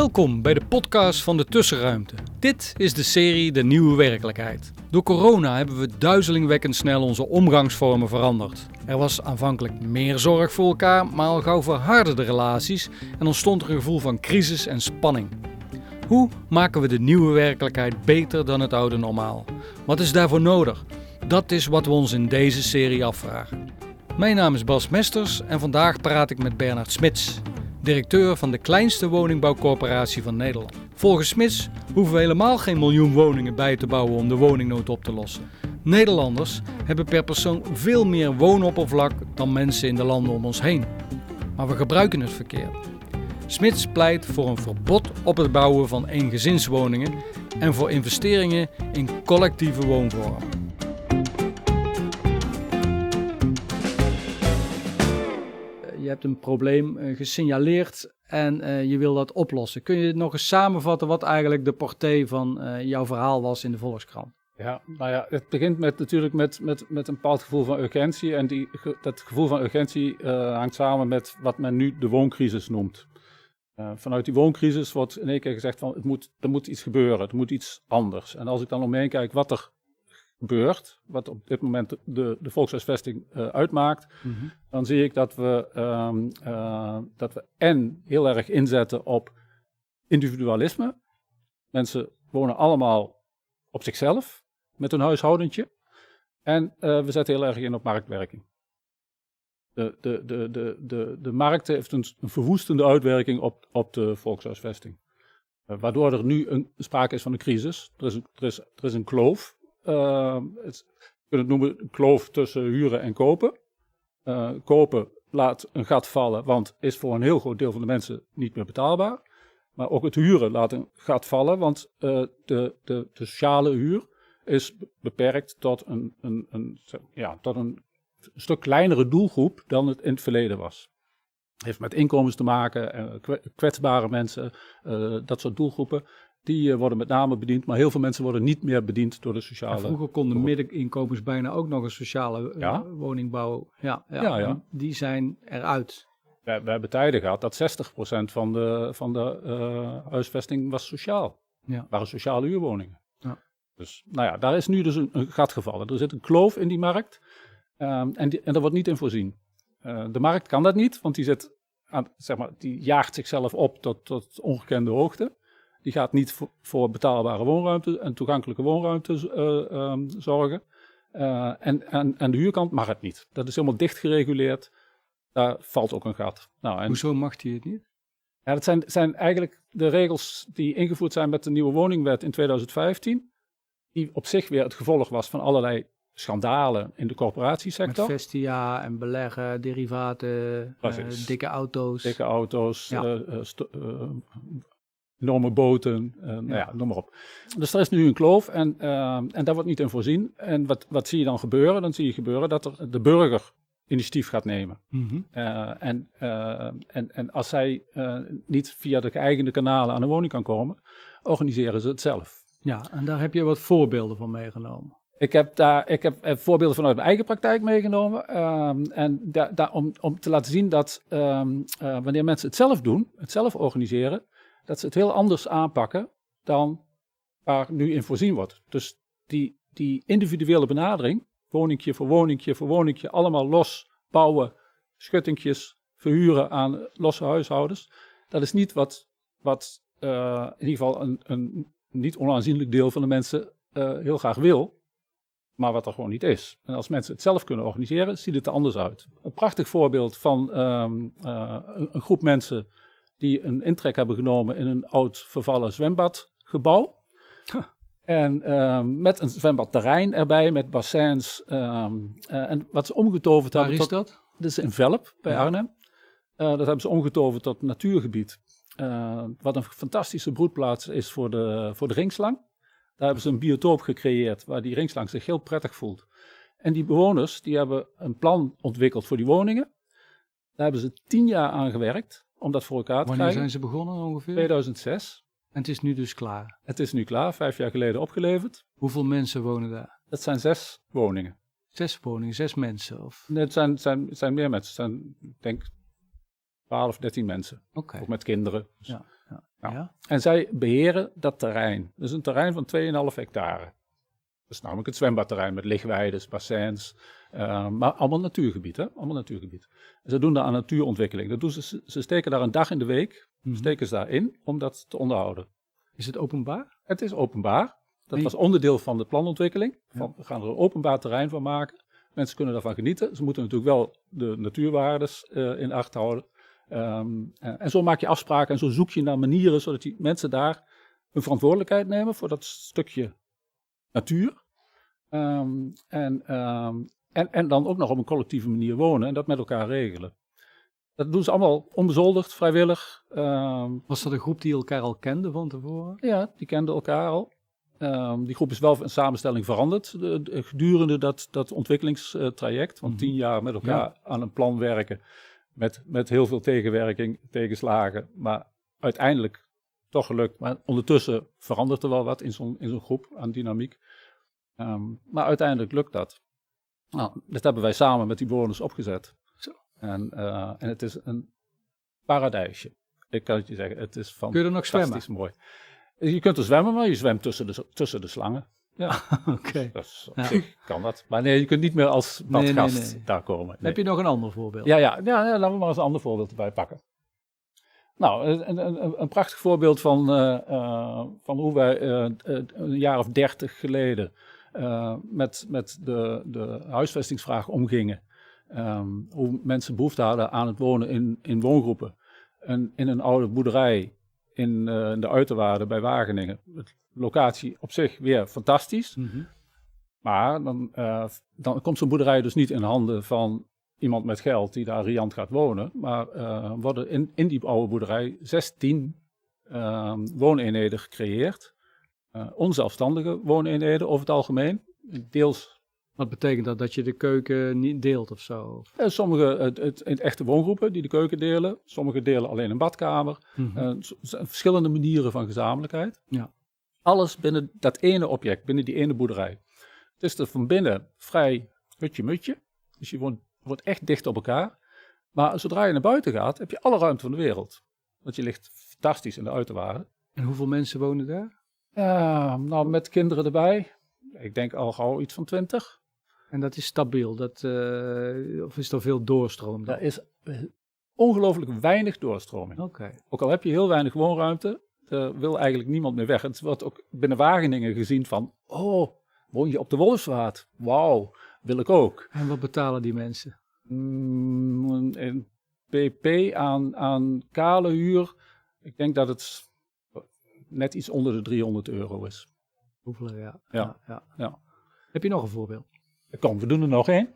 Welkom bij de podcast van de Tussenruimte. Dit is de serie De Nieuwe Werkelijkheid. Door corona hebben we duizelingwekkend snel onze omgangsvormen veranderd. Er was aanvankelijk meer zorg voor elkaar, maar al gauw verharden de relaties en ontstond er een gevoel van crisis en spanning. Hoe maken we de nieuwe werkelijkheid beter dan het oude normaal? Wat is daarvoor nodig? Dat is wat we ons in deze serie afvragen. Mijn naam is Bas Mesters en vandaag praat ik met Bernard Smits, directeur van de kleinste woningbouwcorporatie van Nederland. Volgens Smits hoeven we helemaal geen miljoen woningen bij te bouwen om de woningnood op te lossen. Nederlanders hebben per persoon veel meer woonoppervlak dan mensen in de landen om ons heen. Maar we gebruiken het verkeerd. Smits pleit voor een verbod op het bouwen van eengezinswoningen en voor investeringen in collectieve woonvormen. Hebt een probleem eh, gesignaleerd en eh, je wil dat oplossen. Kun je nog eens samenvatten wat eigenlijk de portée van eh, jouw verhaal was in de Volkskrant? Ja, nou ja, het begint met, natuurlijk met, met, met een bepaald gevoel van urgentie. En die, dat gevoel van urgentie hangt samen met wat men nu de wooncrisis noemt. Vanuit die wooncrisis wordt in één keer gezegd van het moet, er moet iets gebeuren, er moet iets anders. En als ik dan om me heen kijk wat er gebeurt, wat op dit moment de, de, volkshuisvesting eh, uitmaakt, dan zie ik dat we, ehm, eh, dat we en heel erg inzetten op individualisme. Mensen wonen allemaal op zichzelf met hun huishoudentje. En eh, we zetten heel erg in op marktwerking. De, de, de, de, de, de markt heeft een, een verwoestende uitwerking op, op de volkshuisvesting. Waardoor er nu een, sprake is van een crisis. Er is er is, er is een kloof. Eh, het, je kunt het noemen een kloof tussen huren en kopen. Eh, kopen laat een gat vallen, want is voor een heel groot deel van de mensen niet meer betaalbaar. Maar ook het huren laat een gat vallen, want eh, de, de, de sociale huur is be- beperkt tot een, een, een, ja, tot een stuk kleinere doelgroep dan het in het verleden was. Heeft met inkomens te maken, eh, kwe- kwetsbare mensen, dat soort doelgroepen. Die eh, worden met name bediend, maar heel veel mensen worden niet meer bediend door de En sociale. vroeger konden middeninkomens bijna ook nog een sociale eh, Ja. woning bouwen. Ja, ja. Ja, en Die zijn eruit. We, we hebben tijden gehad dat 60% van de, van de eh, huisvesting was sociaal. Ja. waren sociale huurwoningen. Ja. Dus nou ja, daar is nu dus een, een gat gevallen. Er zit een kloof in die markt ehm, en, die, en daar wordt niet in voorzien. De markt kan dat niet, want die, zit aan, zeg maar, die jaagt zichzelf op tot, tot ongekende hoogte. Die gaat niet voor, voor betaalbare woonruimte en toegankelijke woonruimte eh, ehm, zorgen. Eh, en, en, en de huurkant mag het niet. Dat is helemaal dicht gereguleerd. Daar valt ook een gat. Nou, en Hoezo mag hij het niet? ja, dat zijn, zijn eigenlijk de regels die ingevoerd zijn met de nieuwe woningwet in 2015. Die op zich weer het gevolg was van allerlei schandalen in de Met corporatiesector. Vestia en beleggen, derivaten, eh, dikke auto's. Dikke auto's, Ja. Enorme boten, eh, nou ja, noem maar op. Dus er is nu een kloof en, eh, en daar wordt niet in voorzien. En wat, wat zie je dan gebeuren? Dan zie je gebeuren dat er de burger initiatief gaat nemen. Mhm. Eh, en, en, en als zij niet via de geëigende kanalen aan de woning kan komen, organiseren ze het zelf. Ja, en daar heb je wat voorbeelden van meegenomen. Ik heb daar ik heb, voorbeelden vanuit mijn eigen praktijk meegenomen. ehm, en da, da- om, om te laten zien dat ehm, eh, wanneer mensen het zelf doen, het zelf organiseren, dat ze het heel anders aanpakken dan waar nu in voorzien wordt. Dus die, die individuele benadering, woningje voor woningje voor woningje, allemaal los bouwen, schuttingjes verhuren aan losse huishoudens, dat is niet wat, wat eh, in ieder geval een, een niet onaanzienlijk deel van de mensen eh, heel graag wil maar wat er gewoon niet is. En als mensen het zelf kunnen organiseren, ziet het er anders uit. Een prachtig voorbeeld van ehm, eh, een, een groep mensen die een intrek hebben genomen in een oud vervallen zwembadgebouw. Huh. En ehm, met een zwembadterrein erbij, met bassins. ehm, eh, en wat ze omgetoverd Waar hebben is tot... dat? Dit is in Velp bij Ja. Arnhem. Eh, dat hebben ze omgetoverd tot natuurgebied. Eh, wat een fantastische broedplaats is voor de, voor de ringslang. Daar hebben ze een biotoop gecreëerd waar die ringslang zich heel prettig voelt. En die bewoners die hebben een plan ontwikkeld voor die woningen. Daar hebben ze tien jaar aan gewerkt om dat voor elkaar te Wanneer krijgen. zijn ze begonnen ongeveer? 2006. En het is nu dus klaar. Het is nu klaar, vijf jaar geleden opgeleverd. Hoeveel mensen wonen daar? Dat zijn zes woningen. Zes woningen, zes mensen? Of... Nee, het zijn, zijn, het zijn meer mensen. Het zijn, ik denk, 12, 13 mensen. Oké. Ook met kinderen. Dus- Ja, ja. Nou, Ja? En zij beheren dat terrein. Dus een terrein van 2,5 hectare. Dat is namelijk het zwembadterrein met lichtweides, bassins, eh, maar allemaal natuurgebied, hè? Allemaal natuurgebied. En ze doen daar aan natuurontwikkeling. Dat doen ze, ze steken daar een dag in de week, Mhm. steken ze daarin om dat te onderhouden. Is het openbaar? Het is openbaar. Dat Nee. was onderdeel van de planontwikkeling. Van, we gaan er een openbaar terrein van maken. Mensen kunnen daarvan genieten. Ze moeten natuurlijk wel de natuurwaardes eh, in acht houden. Ehm, en, en zo maak je afspraken en zo zoek je naar manieren zodat die mensen daar een verantwoordelijkheid nemen voor dat stukje natuur. Ehm, en, ehm, en, en dan ook nog op een collectieve manier wonen en dat met elkaar regelen. Dat doen ze allemaal onbezoldigd, vrijwillig. Ehm, Was dat een groep die elkaar al kende van tevoren? ja, die kenden elkaar al. Ehm, die groep is wel in samenstelling veranderd de- de- gedurende dat, dat ontwikkelingstraject. Want Mhm. tien jaar met elkaar aan een plan werken. Met, met heel veel tegenwerking, tegenslagen. Maar uiteindelijk toch gelukt. Maar ondertussen verandert er wel wat in zo'n in zo'n groep aan dynamiek. Ehm, maar uiteindelijk lukt dat. Nou, dat hebben wij samen met die bewoners opgezet. Zo. En, eh, en het is een paradijsje. Ik kan het je zeggen, het is van Kun je er nog zwemmen? Mooi. Je kunt er zwemmen, maar je zwemt tussen de, tussen de slangen. Ja, Oké. Ja. zich kan dat. Maar nee, je kunt niet meer als Nee, nee, badgast nee. daar komen. Heb je nog een ander voorbeeld? Ja, ja, ja, ja, laten we maar eens een ander voorbeeld erbij pakken. Nou, een, een, een, prachtig voorbeeld van, eh, eh, van hoe wij een jaar of dertig geleden eh, met, met de, de huisvestingsvraag omgingen. Ehm, hoe mensen behoefte hadden aan het wonen in, in woongroepen. En in een oude boerderij in, eh, in de uiterwaarden bij Wageningen. Het locatie op zich weer fantastisch. Mhm. Maar dan, eh, dan komt zo'n boerderij dus niet in handen van iemand met geld die daar riant gaat wonen. Maar worden in, in die oude boerderij 16 eh, wooneenheden gecreëerd. Eh, onzelfstandige wooneenheden over het algemeen. Deels, Wat betekent dat? Dat je de keuken niet deelt of zo? eh, sommige het, het, het echte woongroepen die de keuken delen. Sommige delen alleen een badkamer. Mhm. Eh, verschillende manieren van gezamenlijkheid. Ja. Alles binnen dat ene object, binnen die ene boerderij. Het is er van binnen vrij hutje-mutje. Dus je woont, wordt echt dicht op elkaar. Maar zodra je naar buiten gaat, heb je alle ruimte van de wereld. Want je ligt fantastisch in de uiterwaarden. En hoeveel mensen wonen daar? Ja, nou, met kinderen erbij. Ik denk al gauw iets van twintig. En dat is stabiel? Dat, eh, of is er veel doorstroom dan? Daar is eh, ongelooflijk weinig doorstroming. Oké. Ook al heb je heel weinig woonruimte, er wil eigenlijk niemand meer weg. Het wordt ook binnen Wageningen gezien van, oh, woon je op de Wolfswaard? Wauw, wil ik ook. En wat betalen die mensen? Mm, een- een pp aan, aan kale huur, ik denk dat het net iets onder de 300 euro is. Hoeveel? Ja. Ja. ja. Ja. Heb je nog een voorbeeld? Kom, we doen er nog één.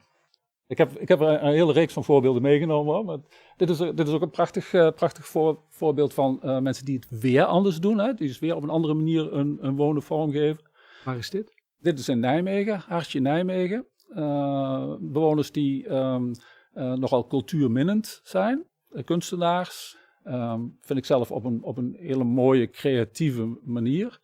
Ik heb, ik heb een hele reeks van voorbeelden meegenomen. Hoor. Maar dit, is, dit is ook een prachtig, eh, prachtig voor, voorbeeld van eh, mensen die het weer anders doen. Hè? Die dus weer op een andere manier een, een wonen vormgeven. Waar is dit? Dit is in Nijmegen, Hartje Nijmegen. Eh, bewoners die ehm, eh, nogal cultuurminnend zijn, kunstenaars. Ehm, vind ik zelf op een, op een hele mooie, creatieve manier.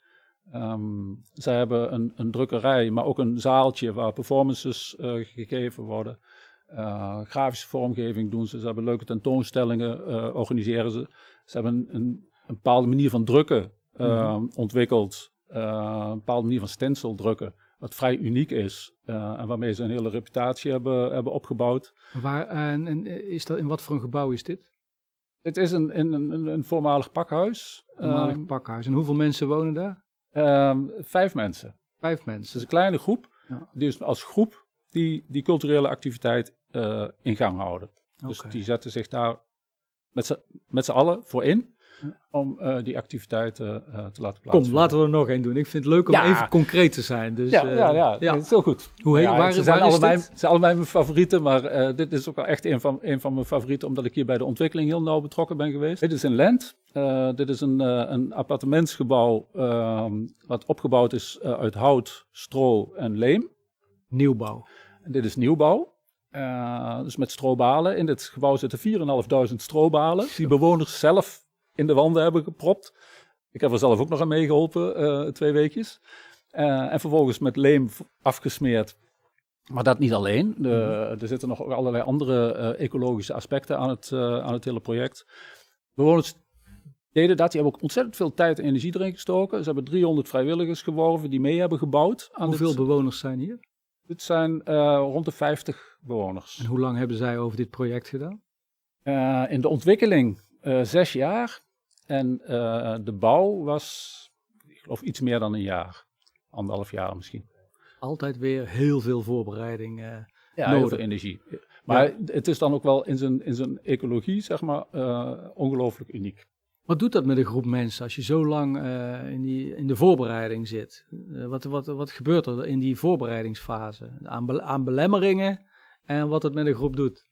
Ehm, zij hebben een, een drukkerij, maar ook een zaaltje waar performances eh, gegeven worden. Eh, grafische vormgeving doen ze. Ze hebben leuke tentoonstellingen, eh, organiseren ze. Ze hebben een, een, een bepaalde manier van drukken eh, ontwikkeld. Eh, een bepaalde manier van stencil drukken, wat vrij uniek is. en waarmee ze een hele reputatie hebben, hebben opgebouwd. Waar, en, en is dat, in wat voor een gebouw is dit? Het is een, een, een, een voormalig pakhuis. Een voormalig Ehm, pakhuis. En hoeveel mensen wonen daar? ehm, vijf mensen. Vijf Het mensen. is een kleine groep, Ja. die dus als groep die, die culturele activiteit eh, in gang houden. Dus die zetten zich daar met z'n- allen voor in. Om eh, die activiteiten eh, te laten Kom, plaatsvinden. laten we er nog één doen. Ik vind het leuk om Ja. even concreet te zijn. Dus, ja, eh, ja, ja, ja. het is heel goed. Hoe heet, Ja, waar, ze zijn, waar allebei, ze zijn allebei mijn favorieten, maar eh, dit is ook wel echt een van, een van mijn favorieten, omdat ik hier bij de ontwikkeling heel nauw betrokken ben geweest. Dit is in Lent. Eh, dit is een, eh, een appartementsgebouw ehm, wat opgebouwd is eh, uit hout, stro en leem. Nieuwbouw. En dit is nieuwbouw. Eh, dus met strobalen. In dit gebouw zitten 4.500 strobalen. Die bewoners zelf in de wanden hebben gepropt. Ik heb er zelf ook nog aan meegeholpen, eh, twee weekjes. Eh, en vervolgens met leem afgesmeerd. Maar dat niet alleen. De, Er zitten nog allerlei andere eh, ecologische aspecten aan het, aan het hele project. Bewoners deden dat. Die hebben ook ontzettend veel tijd en energie erin gestoken. Ze hebben 300 vrijwilligers geworven die mee hebben gebouwd. Aan Hoeveel dit, bewoners zijn hier? dit zijn rond de 50 bewoners. En hoe lang hebben zij over dit project gedaan? In de ontwikkeling zes jaar. En eh, de bouw was, ik geloof, iets meer dan een jaar. Anderhalf jaar misschien. Altijd weer heel veel voorbereiding. Ja, Nodig. energie. Maar het is dan ook wel in zijn, in zijn ecologie, zeg maar, eh, ongelooflijk uniek. Wat doet dat met een groep mensen als je zo lang in, die, in de voorbereiding zit? Wat, wat, wat gebeurt er in die voorbereidingsfase? Aan, be- aan belemmeringen en wat het met een groep doet?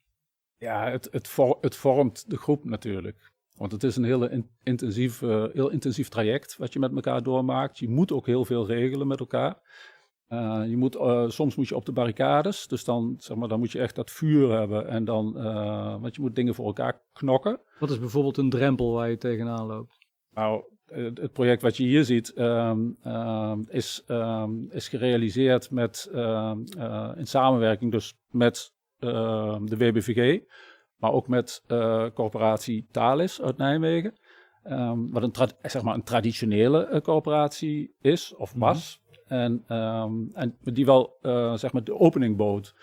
Ja, het, het, vor- het vormt de groep natuurlijk. Want het is een hele in- intensief, eh, heel intensief traject wat je met elkaar doormaakt. Je moet ook heel veel regelen met elkaar. Eh, je moet, eh, soms moet je op de barricades, dus dan, zeg maar, dan moet je echt dat vuur hebben. En dan, want je moet dingen voor elkaar knokken. Wat is bijvoorbeeld een drempel waar je tegenaan loopt? Nou, het project wat je hier ziet ehm, ehm, is, ehm, is gerealiseerd met, in samenwerking dus met de WBVG, maar ook met eh, corporatie Thales uit Nijmegen. Ehm, wat een, zeg maar een traditionele eh, corporatie is of Mhm. was. En, ehm, en die wel eh, zeg maar de opening bood.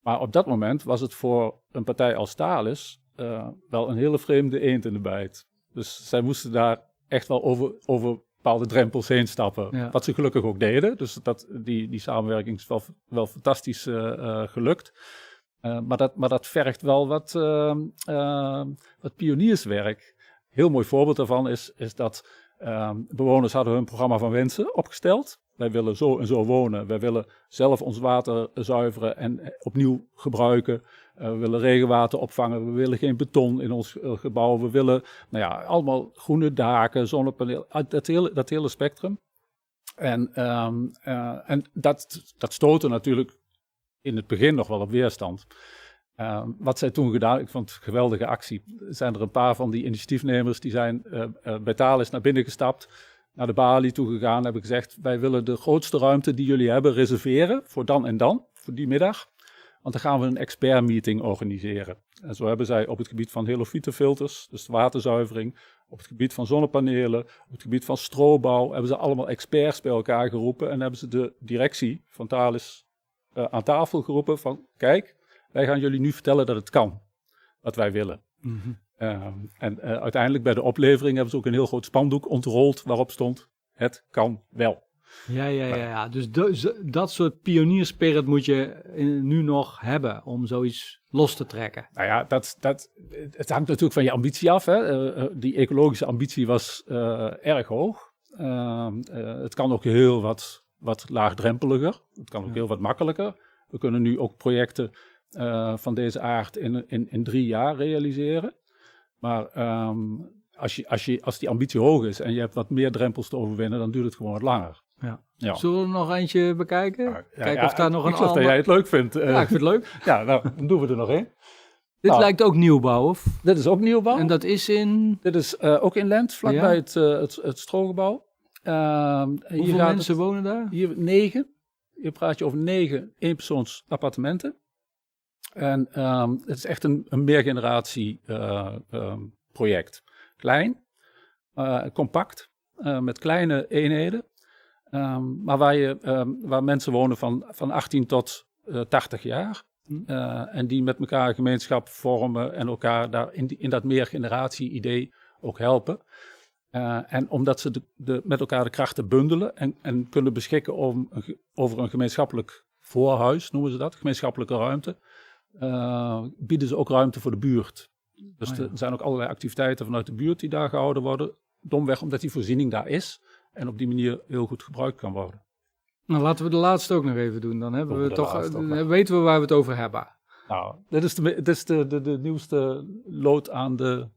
Maar op dat moment was het voor een partij als Thales eh, wel een hele vreemde eend in de bijt. Dus zij moesten daar echt wel over, over bepaalde drempels heen stappen. Ja. Wat ze gelukkig ook deden. Dus dat, die, die samenwerking is wel, wel fantastisch gelukt. Eh, maar, dat, maar dat vergt wel wat, ehm, ehm, wat pionierswerk. Heel mooi voorbeeld daarvan is, is dat ehm, bewoners hadden hun programma van wensen opgesteld. Wij willen zo en zo wonen. Wij willen zelf ons water zuiveren en eh, opnieuw gebruiken. Eh, we willen regenwater opvangen. We willen geen beton in ons gebouw. We willen nou ja, allemaal groene daken, zonnepanelen. Dat hele, dat hele spectrum. En, en dat, dat stootte natuurlijk in het begin nog wel op weerstand. Ehm, wat zij toen gedaan, ik vond het geweldige actie. Zijn er een paar van die initiatiefnemers die zijn eh, eh, bij Thales naar binnen gestapt, naar de balie toe gegaan, hebben gezegd: wij willen de grootste ruimte die jullie hebben reserveren voor dan en dan, voor die middag. Want dan gaan we een expertmeeting organiseren. En zo hebben zij op het gebied van helofietenfilters, dus waterzuivering, op het gebied van zonnepanelen, op het gebied van strobouw, hebben ze allemaal experts bij elkaar geroepen en hebben ze de directie van Thales eh, aan tafel geroepen van kijk, wij gaan jullie nu vertellen dat het kan, wat wij willen. Ehm, en eh, uiteindelijk bij de oplevering hebben ze ook een heel groot spandoek ontrold waarop stond het kan wel. Ja, ja, ja, ja. Dus dat soort pionierspirit moet je nu nog hebben om zoiets los te trekken. Nou ja, dat, dat, het hangt natuurlijk van je ambitie af. Hè. Eh, die ecologische ambitie was erg hoog. Ehm, eh, het kan ook heel wat, wat laagdrempeliger. Het kan ook Ja. heel wat makkelijker. We kunnen nu ook projecten eh, van deze aard in, in, in drie jaar realiseren. Maar ehm, als, je, als, je, als die ambitie hoog is en je hebt wat meer drempels te overwinnen, dan duurt het gewoon wat langer. Ja. Ja. Zullen we er nog eentje bekijken? Ja, Kijken of daar nog ik een geloof dat ander- jij het leuk vindt. eh. Ja, ik vind het leuk. ja, nou, dan doen we er nog één. Dit Nou. lijkt ook nieuwbouw, of? Dit is ook nieuwbouw. En dat is in... Dit is eh, ook in Lent, vlakbij het, eh het, het Strogebouw. Ehm, hier Hoeveel gaat mensen het- wonen daar? Hier negen. Hier praat je over negen eenpersoons appartementen. En ehm, het is echt een, een meergeneratie eh, ehm, project. Klein, eh, compact, eh, met kleine eenheden. Maar waar, je, waar mensen wonen van, van 18 tot eh 80 jaar. Hm. En die met elkaar een gemeenschap vormen en elkaar daar in, die, in dat meergeneratie-idee ook helpen. Eh, en omdat ze de, de, met elkaar de krachten bundelen en, en kunnen beschikken om een over een gemeenschappelijk voorhuis, noemen ze dat, gemeenschappelijke ruimte, eh, bieden ze ook ruimte voor de buurt. Dus Oh ja. er zijn ook allerlei activiteiten vanuit de buurt die daar gehouden worden. Domweg omdat die voorziening daar is en op die manier heel goed gebruikt kan worden. Nou, laten we de laatste ook nog even doen. Dan hebben we toch, eh, weten we waar we het over hebben. Nou, dit is de, dit is de, de, de nieuwste lood aan de.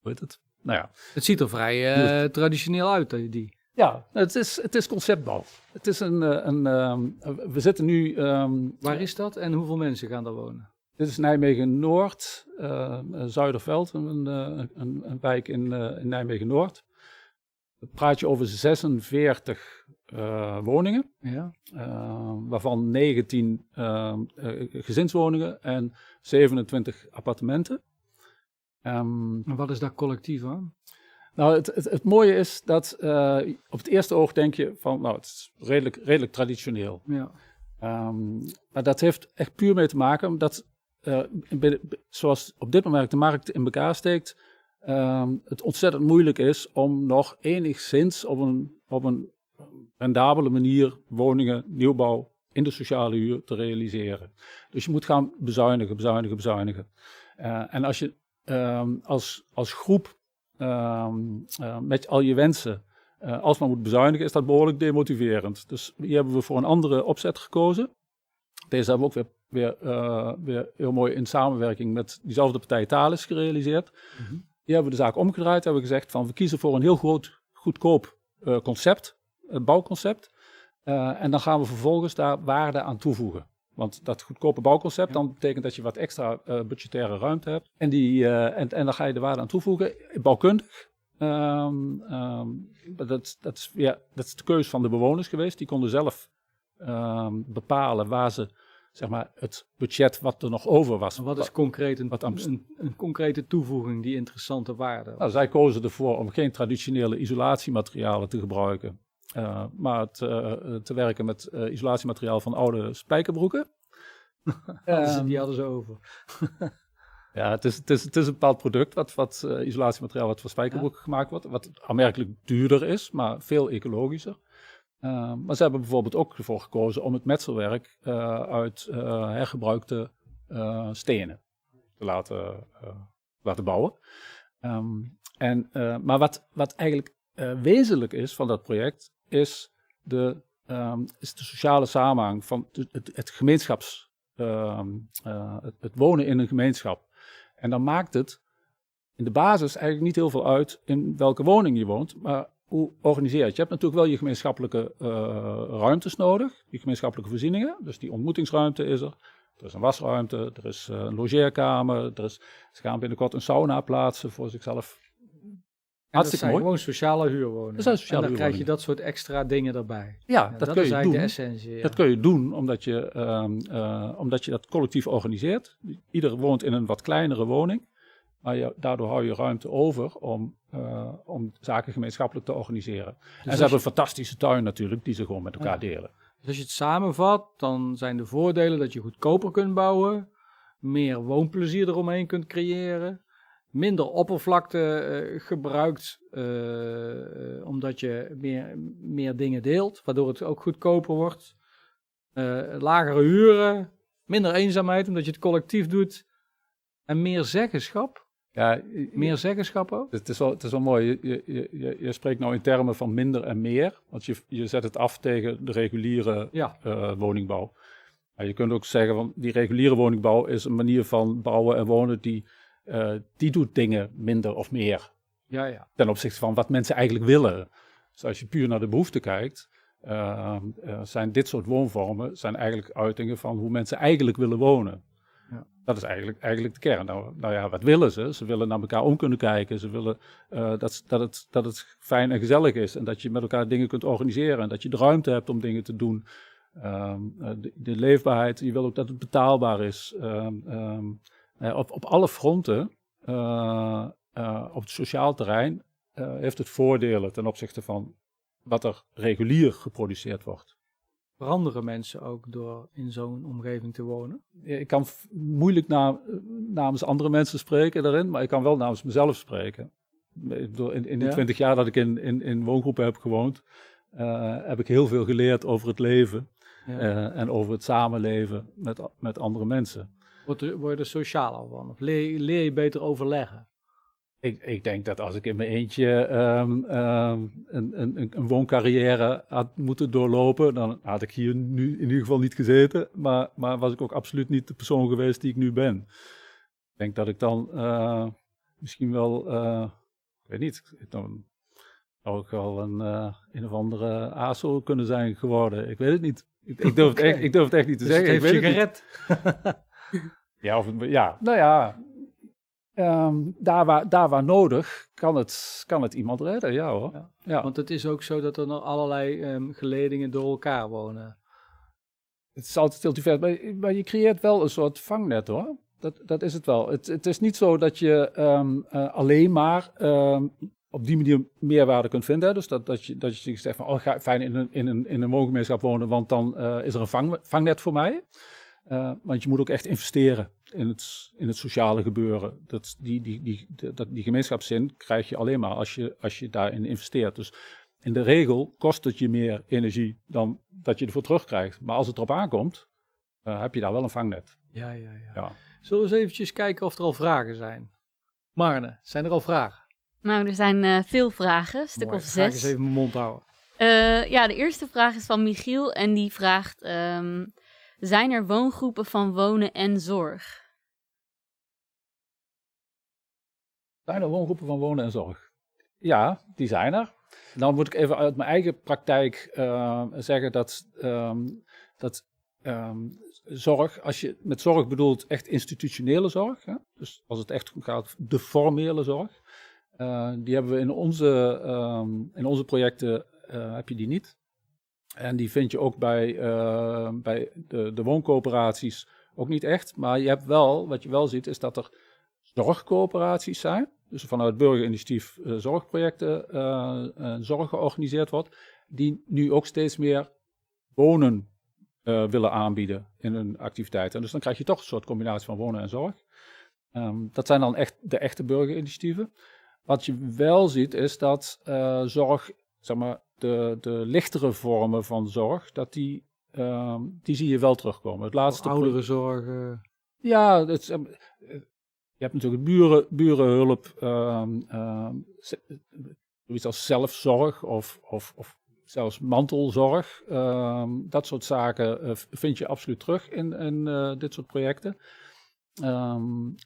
Hoe heet het? Nou ja, Het ziet er vrij eh, traditioneel uit, eh, die. ja het, is, het is conceptbouw. Het is een. eh, een ehm, we zitten nu. ehm, Waar is dat en hoeveel mensen gaan daar wonen? Dit is Nijmegen Noord, eh, Zuiderveld, een, een, een wijk in, in Nijmegen Noord. Dan praat je over 46 eh, woningen, Ja. eh, waarvan 19 eh, eh, gezinswoningen en 27 appartementen. Ehm, En wat is daar collectief aan? Nou, het, het, het mooie is dat uh, op het eerste oog denk je van, nou, het is redelijk, redelijk traditioneel. Ja. Um, maar dat heeft echt puur mee te maken omdat, uh, zoals op dit moment de markt in elkaar steekt, um, het ontzettend moeilijk is om nog enigszins op een, op een rendabele manier woningen, nieuwbouw in de sociale huur te realiseren. Dus je moet gaan bezuinigen, bezuinigen, bezuinigen. Uh, en als je um, als, als groep um, uh, met al je wensen uh, alsmaar moet bezuinigen, is dat behoorlijk demotiverend. Dus hier hebben we voor een andere opzet gekozen. Deze hebben we ook weer, weer, uh, weer heel mooi in samenwerking met diezelfde partij Thales gerealiseerd. Mm -hmm. Hier hebben we de zaak omgedraaid, hebben we gezegd van we kiezen voor een heel groot, goedkoop concept, een bouwconcept. en dan gaan we vervolgens daar waarde aan toevoegen. Want dat goedkope bouwconcept, dan betekent dat je wat extra uh, budgettaire ruimte hebt. En, die, uh, en, en dan ga je de waarde aan toevoegen. Bouwkundig. Um, um, dat, dat, is, ja, dat is de keuze van de bewoners geweest. Die konden zelf um, bepalen waar ze zeg maar, het budget wat er nog over was. Wat is concreet een, wat een, een, concrete toevoeging die interessante waarde? Nou, zij kozen ervoor om geen traditionele isolatiematerialen te gebruiken. Uh, maar het, uh, te werken met uh, isolatiemateriaal van oude spijkerbroeken. um, die hadden ze over. ja, het is, het, is, het is een bepaald product, wat, wat isolatiemateriaal wat voor spijkerbroeken ja. gemaakt wordt. Wat aanmerkelijk duurder is, maar veel ecologischer. maar ze hebben bijvoorbeeld ook ervoor gekozen om het metselwerk uit hergebruikte stenen te laten, laten bouwen. Um, en, maar wat, wat eigenlijk wezenlijk is van dat project, is de, um, is de sociale samenhang van het, het, gemeenschaps, um, uh, het, wonen in een gemeenschap. En dan maakt het in de basis eigenlijk niet heel veel uit in welke woning je woont, maar hoe organiseer je? Je hebt natuurlijk wel je gemeenschappelijke uh, ruimtes nodig, je gemeenschappelijke voorzieningen. Dus die ontmoetingsruimte is er. Er is een wasruimte, er is uh, een logeerkamer, er is, ze gaan binnenkort een sauna plaatsen voor zichzelf Hartstikke dat zijn mooi. gewoon sociale huurwoningen. Dat zijn sociale en dan krijg je dat soort extra dingen erbij. Ja, ja dat, dat, kun is je doen. de essentie. Ja. Dat kun je doen omdat je, um, uh, omdat je dat collectief organiseert. Ieder woont in een wat kleinere woning. Maar je, daardoor hou je ruimte over om, uh, om zaken gemeenschappelijk te organiseren. Dus en ze hebben een fantastische tuin natuurlijk, die ze gewoon met elkaar ja. delen. Dus als je het samenvat, dan zijn de voordelen dat je goedkoper kunt bouwen, meer woonplezier eromheen kunt creëren, minder oppervlakte uh, gebruikt, uh, omdat je meer, meer dingen deelt, waardoor het ook goedkoper wordt. Lagere huren, minder eenzaamheid, omdat je het collectief doet. En meer zeggenschap. Ja, meer zeggenschap ook. Het is wel, het is wel mooi. Je, je, je, je spreekt nou in termen van minder en meer. Want je, je zet het af tegen de reguliere ja. woningbouw. Maar je kunt ook zeggen, van die reguliere woningbouw is een manier van bouwen en wonen die uh, die doet dingen minder of meer. Ja, ja. Ten opzichte van wat mensen eigenlijk willen. Dus als je puur naar de behoefte kijkt, uh, uh, zijn dit soort woonvormen zijn eigenlijk uitingen van hoe mensen eigenlijk willen wonen. Ja. Dat is eigenlijk, eigenlijk de kern. Nou, nou, ja, wat willen ze? Ze willen naar elkaar om kunnen kijken. Ze willen dat, dat, het, dat het fijn en gezellig is. En dat je met elkaar dingen kunt organiseren. En dat je de ruimte hebt om dingen te doen. Um, de, de, leefbaarheid. Je wil ook dat het betaalbaar is. Um, op, op alle fronten, uh, uh, op het sociaal terrein, heeft het voordelen ten opzichte van wat er regulier geproduceerd wordt. Veranderen mensen ook door in zo'n omgeving te wonen? Ik kan moeilijk na, namens andere mensen spreken daarin, maar ik kan wel namens mezelf spreken. In, in die twintig ja? jaar dat ik in, in, in woongroepen heb gewoond, heb ik heel veel geleerd over het leven ja. en over het samenleven met, met andere mensen. Word je, word je er socialer van? Of leer, leer je beter overleggen? Ik, ik, denk dat als ik in mijn eentje um, um, een, een, een, wooncarrière had moeten doorlopen, dan had ik hier nu in ieder geval niet gezeten. Maar, maar was ik ook absoluut niet de persoon geweest die ik nu ben. Ik denk dat ik dan uh, misschien wel, uh, ik weet niet, dan zou ik wel een, uh, een of andere ASO kunnen zijn geworden. Ik weet het niet. Ik, ik durf, het echt, ik durf het echt niet te dus zeggen. Het heeft ik weet je gered. Ja, of, ja, nou ja, um, daar, waar, daar waar nodig kan het, kan het iemand redden, ja hoor. Ja. ja. Want het is ook zo dat er nog allerlei um, geledingen door elkaar wonen. Het is altijd heel divers, maar, maar je creëert wel een soort vangnet hoor. Dat, dat is het wel. Het, het is niet zo dat je um, uh, alleen maar op die manier meerwaarde kunt vinden. Dus dat, dat, je, dat je zegt van, oh, ga fijn in een, in een, in een woongemeenschap wonen, want dan uh, is er een vang, vangnet voor mij. Uh, want je moet ook echt investeren in het, in het sociale gebeuren. Dat, die, die, die, dat, die gemeenschapszin krijg je alleen maar als je, als je daarin investeert. Dus in de regel kost het je meer energie dan dat je ervoor terugkrijgt. Maar als het erop aankomt, uh, heb je daar wel een vangnet. Ja, ja, ja, ja. Zullen we eens eventjes kijken of er al vragen zijn? Marne, zijn er al vragen? Nou, er zijn uh, veel vragen, een stuk Mooi, of ga ik zes. eens even mijn mond houden. Uh, ja, de eerste vraag is van Michiel en die vraagt: um, Zijn er woongroepen van wonen en zorg? Zijn er woongroepen van wonen en zorg? Ja, die zijn er. Dan moet ik even uit mijn eigen praktijk uh, zeggen dat, um, dat um, zorg, als je met zorg bedoelt echt institutionele zorg, hè? dus als het echt gaat de formele zorg, uh, die hebben we in onze, um, in onze projecten, uh, heb je die niet. En die vind je ook bij, uh, bij de, de wooncoöperaties ook niet echt. Maar je hebt wel, wat je wel ziet, is dat er zorgcoöperaties zijn. Dus vanuit burgerinitiatief zorgprojecten zorg georganiseerd wordt. Die nu ook steeds meer wonen willen aanbieden in hun activiteiten. Dus dan krijg je toch een soort combinatie van wonen en zorg. Um, dat zijn dan echt de echte burgerinitiatieven. Wat je wel ziet is dat zorg, zeg maar, de, de lichtere vormen van zorg, dat die, um, die zie je wel terugkomen. Het laatste oudere zorg. Uh... Ja, het, je hebt natuurlijk buren, burenhulp, um, zoiets als zelfzorg of, of, of zelfs mantelzorg. Dat soort zaken uh, vind je absoluut terug in, in uh, dit soort projecten.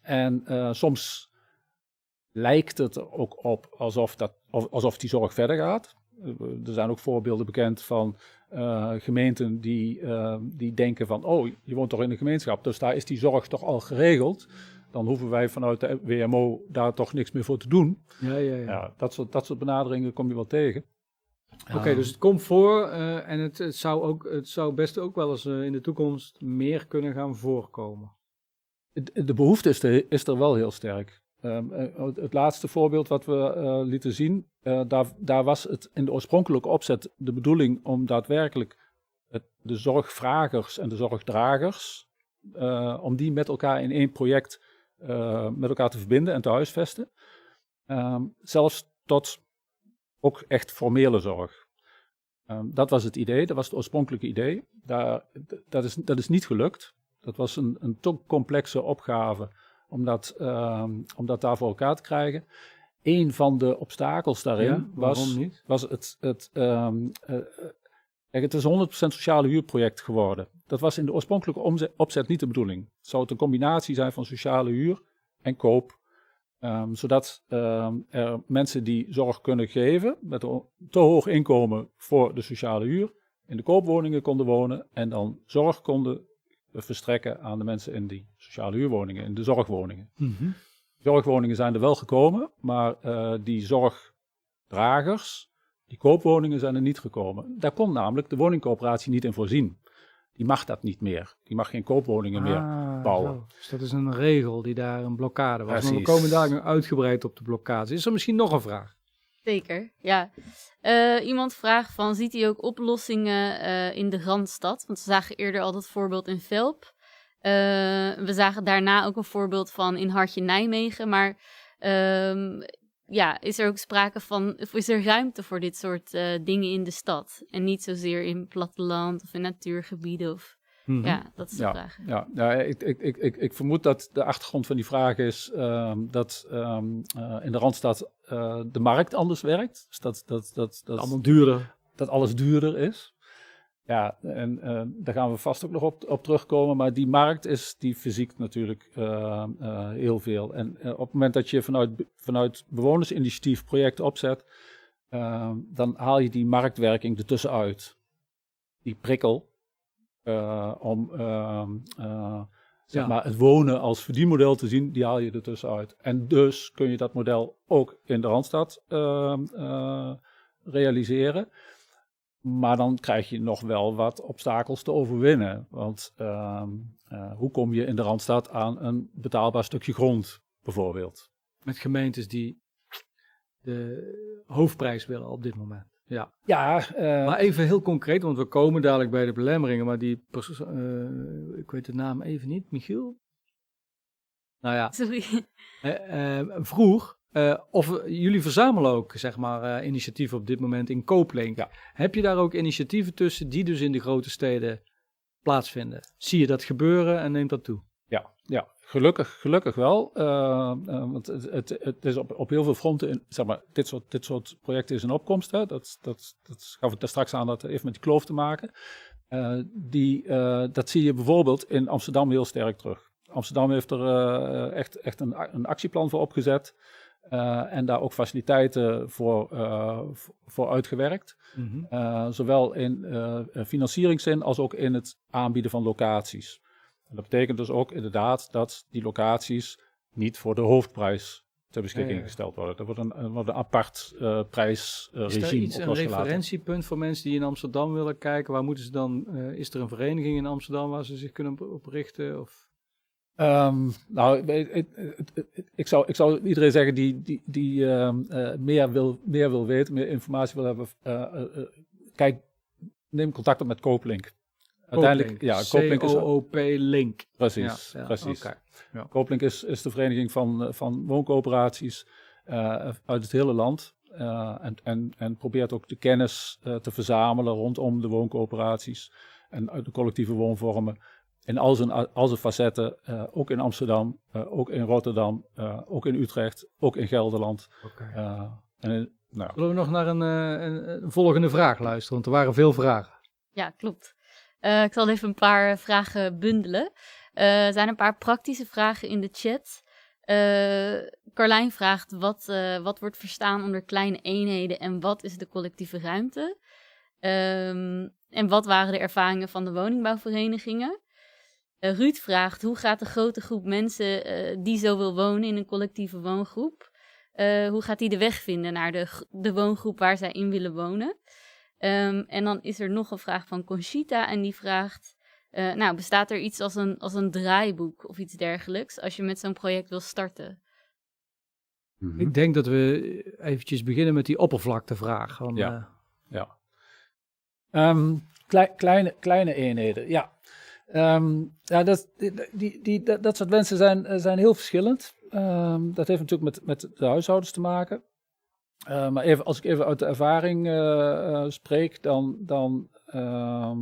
En uh, soms lijkt het er ook op alsof, dat, alsof die zorg verder gaat. Er zijn ook voorbeelden bekend van gemeenten die, die denken van, oh, je woont toch in een gemeenschap, dus daar is die zorg toch al geregeld. Dan hoeven wij vanuit de WMO daar toch niks meer voor te doen. Ja, ja, ja. ja dat, soort, dat soort benaderingen kom je wel tegen. Oké, okay, dus het komt voor uh, en het, het, zou ook, het zou best ook wel eens in de toekomst meer kunnen gaan voorkomen. De, de behoefte is er, is er, wel heel sterk. Um, uh, het laatste voorbeeld wat we lieten zien, daar, daar, was het in de oorspronkelijke opzet de bedoeling om daadwerkelijk het, de zorgvragers en de zorgdragers, om die met elkaar in één project met elkaar te verbinden en te huisvesten. Um, zelfs tot ook echt formele zorg. Um, dat was het idee, dat was het oorspronkelijke idee. Daar, dat, is, dat is niet gelukt. Dat was een, een te complexe opgave om dat, um, om dat daar voor elkaar te krijgen. Een van de obstakels daarin ja, was, niet? was het. het um, uh, het is een 100% sociale huurproject geworden. Dat was in de oorspronkelijke omzet, opzet niet de bedoeling. Het zou het een combinatie zijn van sociale huur en koop Um, zodat um, er mensen die zorg kunnen geven met een te hoog inkomen voor de sociale huur in de koopwoningen konden wonen en dan zorg konden verstrekken aan de mensen in die sociale huurwoningen, in de zorgwoningen. Mm -hmm. Zorgwoningen zijn er wel gekomen, maar uh, die zorgdragers, die koopwoningen zijn er niet gekomen. Daar kon namelijk de woningcoöperatie niet in voorzien. Die mag dat niet meer. Die mag geen koopwoningen ah, meer bouwen. Zo. Dus dat is een regel die daar een blokkade was. Precies. Maar we komen daar nu uitgebreid op de blokkade. Is er misschien nog een vraag? Zeker, ja. Uh, iemand vraagt van, ziet hij ook oplossingen uh, in de Randstad? Want we zagen eerder al dat voorbeeld in Velp. Uh, we zagen daarna ook een voorbeeld van in Hartje Nijmegen. Maar ja, is er ook sprake van, of is er ruimte voor dit soort dingen in de stad? En niet zozeer in platteland of in natuurgebieden of... Mm -hmm. Ja, dat is de ja, vraag. Ja, ja ik, ik, ik, ik, ik vermoed dat de achtergrond van die vraag is um, dat um, uh, in de Randstad uh, de markt anders werkt. Dus dat, dat, dat, dat, allemaal duurder. Dat alles duurder is. Ja, en uh, daar gaan we vast ook nog op, op terugkomen. Maar die markt is, die fysiek natuurlijk uh, uh, heel veel. En op het moment dat je vanuit, vanuit bewonersinitiatief projecten opzet, dan haal je die marktwerking ertussenuit. Die prikkel om zeg Ja. maar het wonen als verdienmodel te zien, die haal je ertussenuit. En dus kun je dat model ook in de Randstad realiseren. Maar dan krijg je nog wel wat obstakels te overwinnen. Want uh, uh, hoe kom je in de Randstad aan een betaalbaar stukje grond, bijvoorbeeld? Met gemeentes die de hoofdprijs willen op dit moment. Ja. Ja, uh, maar even heel concreet, want we komen dadelijk bij de belemmeringen, maar die, uh, ik weet de naam even niet, Michiel? Nou ja, Sorry. Uh, vroeg of jullie verzamelen ook, zeg maar, initiatieven op dit moment in Kooplink. Ja. Heb je daar ook initiatieven tussen die dus in de grote steden plaatsvinden? Zie je dat gebeuren en neemt dat toe? Ja. Gelukkig, gelukkig wel. Uh, uh, want het, het, het, is op, op heel veel fronten, in, zeg maar, dit soort, dit soort projecten is een opkomst. Hè? Dat, dat, dat gaf ik daar straks aan, dat heeft met die kloof te maken. Uh, die, dat zie je bijvoorbeeld in Amsterdam heel sterk terug. Amsterdam heeft er echt, echt een, een actieplan voor opgezet. en daar ook faciliteiten voor, voor uitgewerkt. Mm -hmm. zowel in financieringszin als ook in het aanbieden van locaties. En dat betekent dus ook inderdaad dat die locaties niet voor de hoofdprijs ter beschikking ja, ja. gesteld worden. Er wordt een, wordt een apart uh, prijsregime Is er iets, een referentiepunt voor mensen die in Amsterdam willen kijken? Waar moeten ze dan, uh, is er een vereniging in Amsterdam waar ze zich kunnen op richten? Of? Um, nou, ik, ik, zou, ik zou iedereen zeggen die, die, die um, uh, meer, wil, meer wil weten, meer informatie wil hebben, kijk, neem contact op met Kooplink. Uiteindelijk, ja, Kooplink is... OOP Link. Precies, ja, ja, precies. Okay. Ja. Kooplink is, is de vereniging van, van wooncoöperaties uh, uit het hele land. Uh, en, en, en probeert ook de kennis uh, te verzamelen rondom de wooncoöperaties en uit de collectieve woonvormen. In al zijn, al zijn facetten, ook in Amsterdam, ook in Rotterdam, ook in Utrecht, ook in Gelderland. Okay. en, nou. Zullen we nog naar een, een, een volgende vraag luisteren? Want er waren veel vragen. Ja, klopt. Uh, ik zal even een paar vragen bundelen. Uh, er zijn een paar praktische vragen in de chat. Uh, Carlijn vraagt: wat, wat wordt verstaan onder kleine eenheden en wat is de collectieve ruimte? Um, en wat waren de ervaringen van de woningbouwverenigingen? Ruud vraagt: hoe gaat de grote groep mensen die zo wil wonen in een collectieve woongroep? hoe gaat die de weg vinden naar de, de woongroep waar zij in willen wonen? Um, en dan is er nog een vraag van Conchita en die vraagt... Uh, nou, bestaat er iets als een, als een draaiboek of iets dergelijks als je met zo'n project wil starten? -hmm. Ik denk dat we eventjes beginnen met die oppervlaktevraag. Van, ja, uh... ja. Um, klei, kleine, kleine eenheden, ja. Um, ja, dat, die, die, die, dat, dat soort mensen zijn, zijn heel verschillend. Um, dat heeft natuurlijk met, met de huishoudens te maken. Uh, maar even, als ik even uit de ervaring uh, uh, spreek, dan, dan ehm,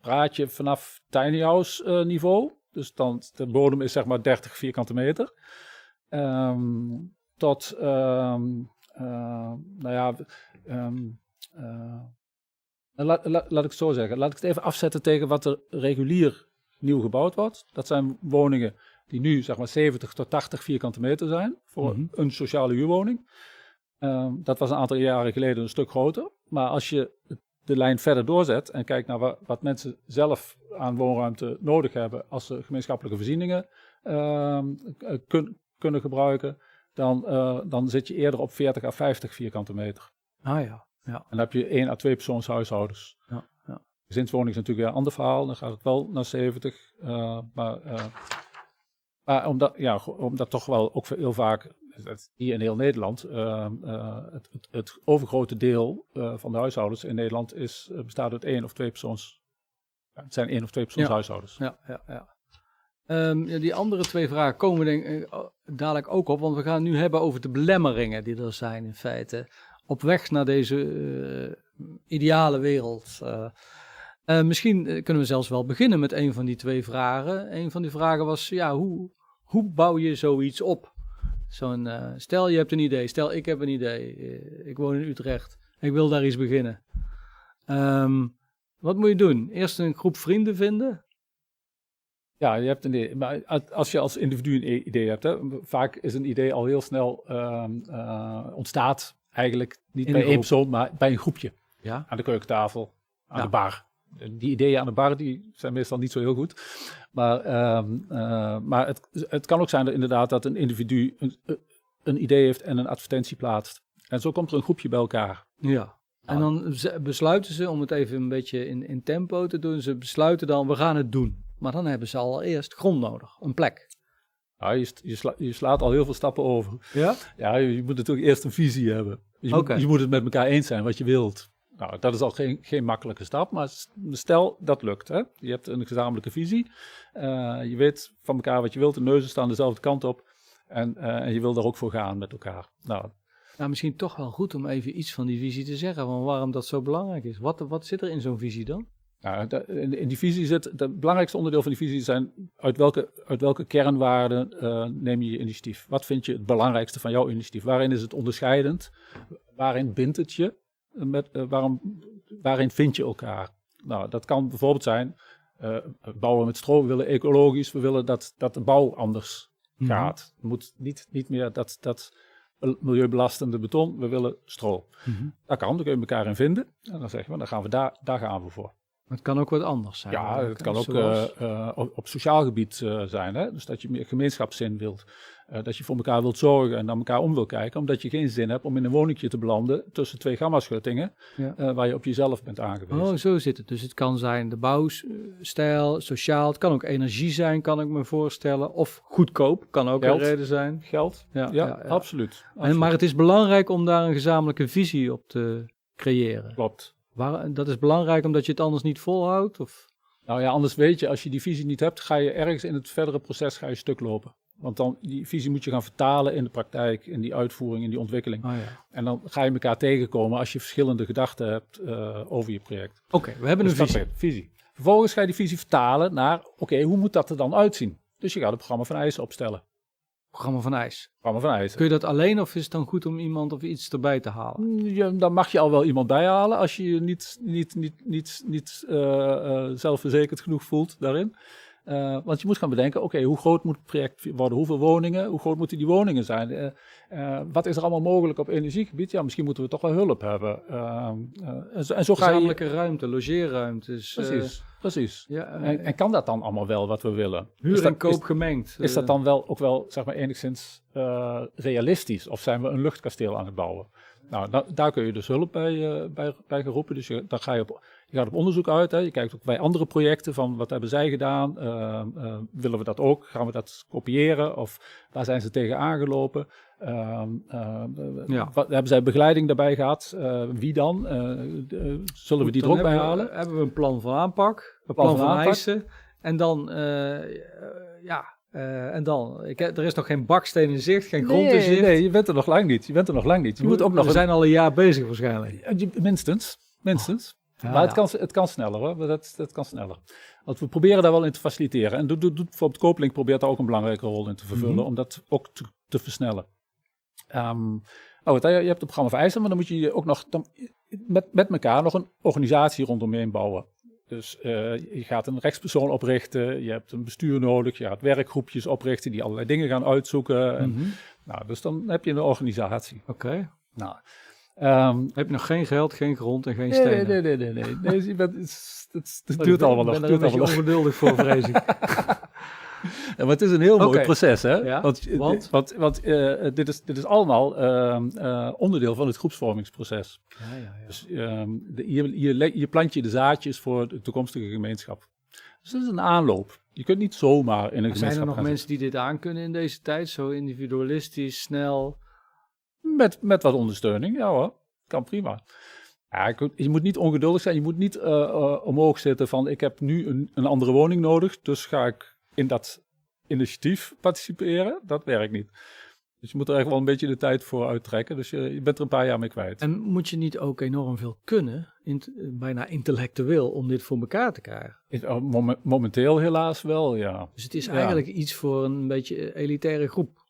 praat je vanaf tiny house niveau. Dus dan, de bodem is zeg maar 30 vierkante meter. Um, tot, um, nou ja, laat, laat, laat ik het zo zeggen. Laat ik het even afzetten tegen wat er regulier nieuw gebouwd wordt. Dat zijn woningen die nu zeg maar 70 tot 80 vierkante meter zijn voor mm -hmm. een sociale huurwoning. Um, dat was een aantal jaren geleden een stuk groter. Maar als je de lijn verder doorzet en kijkt naar wat, wat mensen zelf aan woonruimte nodig hebben als ze gemeenschappelijke voorzieningen um, kun, kunnen gebruiken, dan, uh, dan zit je eerder op 40 à 50 vierkante meter. Ah ja. ja. En dan heb je één à twee persoonshuishoudens. Ja, ja. Gezinswoning is natuurlijk een ander verhaal, dan gaat het wel naar 70. Uh, maar, uh, maar omdat, ja, omdat toch wel ook heel vaak hier in heel Nederland, uh, uh, het, het, het, overgrote deel uh, van de huishoudens in Nederland is, bestaat uit één of twee persoons. Ja, het zijn één of twee persoons ja. huishoudens. Ja, ja, ja. Um, ja, die andere twee vragen komen denk ik dadelijk ook op, want we gaan nu hebben over de belemmeringen die er zijn in feite. Op weg naar deze ideale wereld. misschien kunnen we zelfs wel beginnen met een van die twee vragen. Een van die vragen was, ja, hoe, hoe bouw je zoiets op? Zo'n, uh, stel je hebt een idee, stel ik heb een idee, uh, ik woon in Utrecht, ik wil daar iets beginnen. Um, wat moet je doen? Eerst een groep vrienden vinden? Ja, je hebt een idee. Maar als je als individu een idee hebt, hè, vaak is een idee al heel snel um, uh, ontstaat eigenlijk niet in bij één persoon, maar bij een groepje. Ja? Aan de keukentafel, aan ja. de bar. Die ideeën aan de bar die zijn meestal niet zo heel goed. Maar, um, uh, maar het, het kan ook zijn dat inderdaad dat een individu een, een idee heeft en een advertentie plaatst. En zo komt er een groepje bij elkaar. Ja. En dan besluiten ze, om het even een beetje in, in tempo te doen, ze besluiten dan, we gaan het doen. Maar dan hebben ze al eerst grond nodig, een plek. Ja, je, je, sla- je slaat al heel veel stappen over. Ja? Ja, je, je moet natuurlijk eerst een visie hebben. Je, moet, je moet het met elkaar eens zijn wat je wilt. Nou, dat is al geen, geen makkelijke stap, maar stel dat lukt. Hè? Je hebt een gezamenlijke visie. Eh, je weet van elkaar wat je wilt. De neuzen staan dezelfde kant op. En, eh, en je wil daar ook voor gaan met elkaar. Nou, Nou, misschien toch wel goed om even iets van die visie te zeggen, van waarom dat zo belangrijk is. Wat, wat zit er in zo'n visie dan? Nou, in die visie zit, het belangrijkste onderdeel van die visie zijn uit welke, uit welke kernwaarden eh, neem je je initiatief? Wat vind je het belangrijkste van jouw initiatief? Waarin is het onderscheidend? Waarin bindt het je? Met, eh, waarom, waarin vind je elkaar? Nou, dat kan bijvoorbeeld zijn, eh, bouwen met stro, we willen ecologisch, we willen dat, dat de bouw anders Mhm. gaat. Het moet niet, niet meer dat, dat milieubelastende beton, we willen stro. Mhm. Dat kan, daar kun je elkaar in vinden. En dan zeggen we, dan gaan we daar, daar gaan we voor. Maar Het kan ook wat anders zijn. Ja, het kan ook zoals- eh, op, op sociaal gebied zijn. Hè? Dus dat je meer gemeenschapszin wilt. Eh, dat je voor elkaar wilt zorgen en naar elkaar om wil kijken. Omdat je geen zin hebt om in een woningje te belanden tussen twee gamma-schuttingen. Ja. eh, waar je op jezelf bent aangewezen. Oh, zo zit het. Dus het kan zijn de bouwstijl, sociaal. Het kan ook energie zijn, kan ik me voorstellen. Of goedkoop, kan ook Geld. een reden zijn. Geld? Ja, Ja, ja, ja. absoluut. En, absoluut. maar het is belangrijk om daar een gezamenlijke visie op te creëren. Klopt. Waar, dat is belangrijk omdat je het anders niet volhoudt? Of? Nou ja, anders weet je, als je die visie niet hebt, ga je ergens in het verdere proces ga je stuk lopen. Want dan, die visie moet je gaan vertalen in de praktijk, in die uitvoering, in die ontwikkeling. Oh, ja. En dan ga je elkaar tegenkomen als je verschillende gedachten hebt eh, over je project. Oké, we hebben een Dus visie. is visie. Vervolgens ga je die visie vertalen naar, oké, hoe moet dat er dan uitzien? Dus je gaat het programma van eisen opstellen. Programma van IJs. Programma van eisen. Kun je dat alleen of is het dan goed om iemand of iets erbij te halen? Ja, dan mag je al wel iemand bijhalen als je je niet, niet, niet, niet, niet eh, eh, zelfverzekerd genoeg voelt daarin. Eh, want je moet gaan bedenken, oké, hoe groot moet het project worden? Hoeveel woningen? Hoe groot moeten die woningen zijn? Eh, eh, wat is er allemaal mogelijk op energiegebied? Ja, misschien moeten we toch wel hulp hebben. Eh, eh, en, zo, en zo ga je... Ruimte, logeerruimtes. Precies, precies. ja, En, en kan dat dan allemaal wel wat we willen? huur is en dat, koop is, gemengd. is dat dan wel ook wel, zeg maar, enigszins realistisch? Of zijn we een luchtkasteel aan het bouwen? Nou, da- daar kun je dus hulp bij, eh, bij, bij geroepen. Dus je, dan ga je, op, je gaat op onderzoek uit. Hè. Je kijkt ook bij andere projecten van wat hebben zij gedaan? Eh, eh, willen we dat ook? Gaan we dat kopiëren? Of waar zijn ze tegen aangelopen? Ehm, eh, Ja. wat, hebben zij begeleiding daarbij gehad? Eh, wie dan? De- zullen we die er ook bij halen? hebben we een plan van aanpak, een plan plan, van eisen. En dan, ja, eh, en dan. Ik, er is nog geen baksteen in zicht, geen grond in zicht. nee, je bent er nog lang niet. Je bent er nog lang niet. Je moet ook nog we zijn al een jaar bezig waarschijnlijk. Minstens, minstens. Ja, maar het ja. kan, het kan sneller hoor, dat, dat kan sneller. Want we proberen daar wel in te faciliteren. En doet, doet, doet, bijvoorbeeld Kopelink probeert daar ook een belangrijke rol in te vervullen, Mhm. om dat ook te, te versnellen. Ehm, oh, wat, je hebt het programma van maar dan moet je ook nog dan, met, met elkaar nog een organisatie rondomheen bouwen. Dus eh, je gaat een rechtspersoon oprichten, je hebt een bestuur nodig, je gaat werkgroepjes oprichten die allerlei dingen gaan uitzoeken. En, Mhm. nou, dus dan heb je een organisatie. Oké. Nou, ehm, Heb je nog geen geld, geen grond en geen Nee, stenen? nee, nee, nee, nee. nee. nee je bent- het, het, het duurt allemaal nog. Ik ben er een beetje ongeduldig voor, vrees ik. Ja, maar het is een heel mooi proces, hè? Ja, want want? want, want eh, dit, is, dit is allemaal ehm, eh, onderdeel van het groepsvormingsproces. Ja, ja, ja. Dus ehm, de, le- hier plant je de zaadjes voor de toekomstige gemeenschap. Dus dat is een aanloop. Je kunt niet zomaar in een Maar zijn gemeenschap er nog mensen die dit aankunnen in deze tijd? Zo individualistisch, snel? Met, met wat ondersteuning, ja hoor. Kan prima. Ja, je moet niet ongeduldig zijn. Je moet niet eh, eh, omhoog zitten van ik heb nu een, een andere woning nodig. Dus ga ik in dat initiatief participeren. Dat werkt niet. Dus je moet er echt wel een beetje de tijd voor uittrekken. Dus je, je bent er een paar jaar mee kwijt. En moet je niet ook enorm veel kunnen, int- bijna intellectueel, om dit voor elkaar te krijgen? Oh, momen- Momenteel helaas wel, ja. Dus het is Ja. eigenlijk iets voor een beetje elitaire groep.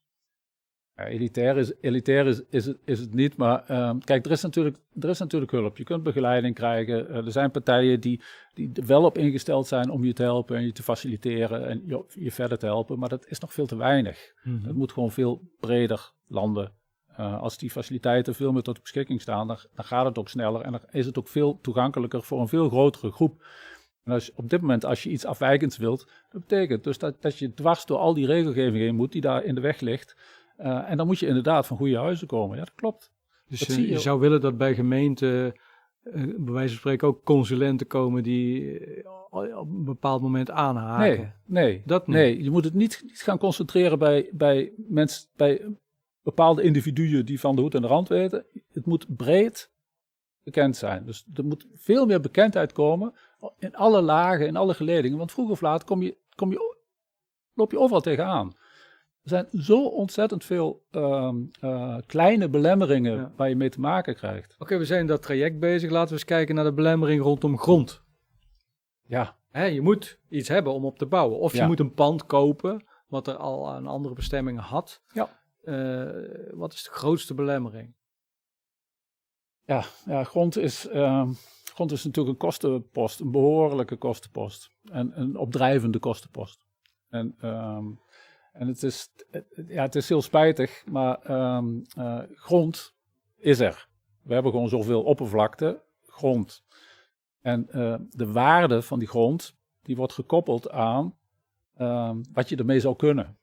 Ja, elitair is, elitair is, is, het, is het niet, maar ehm, kijk, er is, natuurlijk, er is natuurlijk hulp. Je kunt begeleiding krijgen. Eh, er zijn partijen die, die er wel op ingesteld zijn om je te helpen en je te faciliteren en je, je verder te helpen, maar dat is nog veel te weinig. Het moet gewoon veel breder landen. Eh, als die faciliteiten veel meer tot beschikking staan, dan, dan gaat het ook sneller en dan is het ook veel toegankelijker voor een veel grotere groep. En als, je- op dit moment, als je iets afwijkends wilt, dat betekent dus dat, dat je dwars door al die regelgeving heen moet die daar in de weg ligt. Eh, en dan moet je inderdaad van goede huizen komen. Ja, dat klopt. Dus Dat je je. zou willen dat bij gemeenten eh, bij wijze van spreken ook consulenten komen die eh, op een bepaald moment aanhaken. Nee, nee, Dat niet. nee. Je moet het niet, niet gaan concentreren bij, bij mensen, bij bepaalde individuen die van de hoed en de rand weten. Het moet breed bekend zijn. Dus er moet veel meer bekendheid komen in alle lagen, in alle geledingen. Want vroeg of laat kom je, kom je, loop je overal tegenaan. Er zijn zo ontzettend veel ehm, eh, kleine belemmeringen Ja. waar je mee te maken krijgt. Oké, we zijn in dat traject bezig. Laten we eens kijken naar de belemmering rondom grond. Ja, Hè, je moet iets hebben om op te bouwen. Of je moet een pand kopen, wat er al een andere bestemming had. Ja. Eh, wat is de grootste belemmering? Ja, ja grond, is, ehm, grond is natuurlijk een kostenpost, een behoorlijke kostenpost. En een opdrijvende kostenpost. En, ehm, en het, is, ja, het is heel spijtig, maar ehm, eh, grond is er. We hebben gewoon zoveel oppervlakte, grond. En eh, de waarde van die grond, die wordt gekoppeld aan ehm, wat je ermee zou kunnen.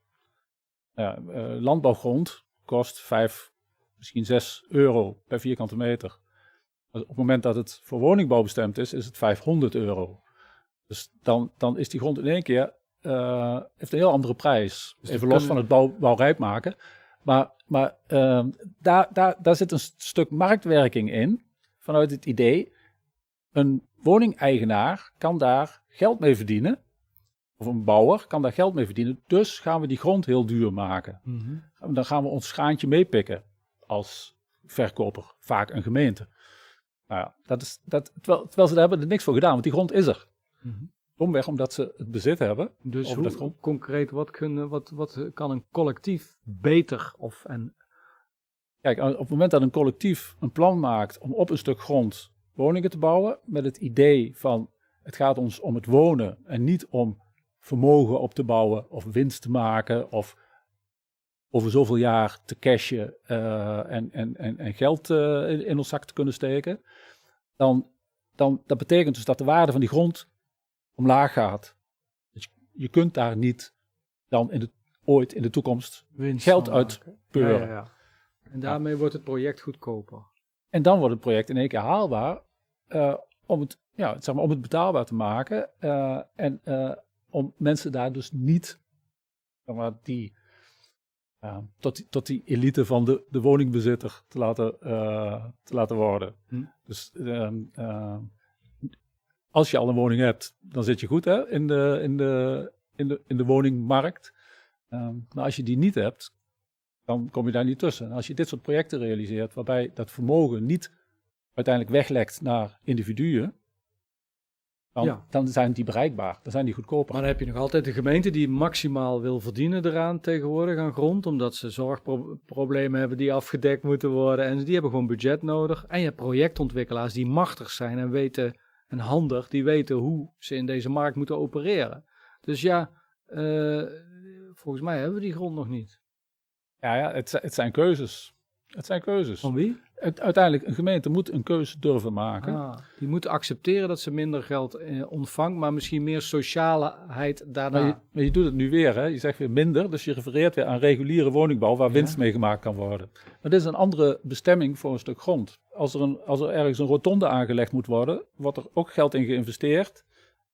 Eh, landbouwgrond kost 5, misschien 6 euro per vierkante meter. Op het moment dat het voor woningbouw bestemd is, is het 500 euro. Dus dan, dan is die grond in één keer, eh, heeft een heel andere prijs. Dus Even los van het bouw, bouwrijp maken. Maar, maar ehm, daar, daar, daar zit een stuk marktwerking in, vanuit het idee, een woningeigenaar kan daar geld mee verdienen, of een bouwer kan daar geld mee verdienen, dus gaan we die grond heel duur maken. En Dan gaan we ons schaantje meepikken als verkoper, vaak een gemeente. Nou ja, dat is, dat, terwijl, terwijl ze daar hebben er niks voor gedaan, want die grond is er. Mhm. Domweg omdat ze het bezit hebben. Dus hoe, dat concreet, wat, kunnen, wat, wat kan een collectief beter of en Kijk, op het moment dat een collectief een plan maakt om op een stuk grond woningen te bouwen, met het idee van het gaat ons om het wonen en niet om vermogen op te bouwen of winst te maken of over zoveel jaar te cashen eh, en, en, en, en geld eh, in, in ons zak te kunnen steken, dan, dan dat betekent dus dat de waarde van die grond omlaag gaat. Dus je, kunt daar niet dan in de, ooit in de toekomst winst Geld van uit maken. peuren. Ja, ja, ja. En daarmee wordt het project goedkoper. En dan wordt het project in één keer haalbaar eh, om, het, ja, zeg maar, om het betaalbaar te maken. eh, en eh, om mensen daar dus niet zeg maar, die, tot, die, tot die elite van de, de woningbezitter te laten, te laten worden. Hm. Dus ehm, eh, als je al een woning hebt, dan zit je goed hè, in, de, in, de, in, de, in de woningmarkt. Ehm, maar als je die niet hebt, dan kom je daar niet tussen. En als je dit soort projecten realiseert, waarbij dat vermogen niet uiteindelijk weglekt naar individuen, dan, Ja. dan zijn die bereikbaar, dan zijn die goedkoper. Maar dan heb je nog altijd de gemeente die maximaal wil verdienen eraan tegenwoordig aan grond, omdat ze zorgproblemen hebben die afgedekt moeten worden en die hebben gewoon budget nodig. En je hebt projectontwikkelaars die machtig zijn en weten en handig, die weten hoe ze in deze markt moeten opereren. Dus ja, eh, volgens mij hebben we die grond nog niet. Ja, ja het, het zijn keuzes. Het zijn keuzes. Van wie? Het, uiteindelijk, een gemeente moet een keuze durven maken. Ah, die moeten accepteren dat ze minder geld eh, ontvangt, maar misschien meer socialeheid daarna. Maar je, maar je doet het nu weer, hè? je zegt weer minder, dus je refereert weer aan reguliere woningbouw waar winst mee gemaakt kan worden. Maar dit is een andere bestemming voor een stuk grond. Als er, een, als er ergens een rotonde aangelegd moet worden, wordt er ook geld in geïnvesteerd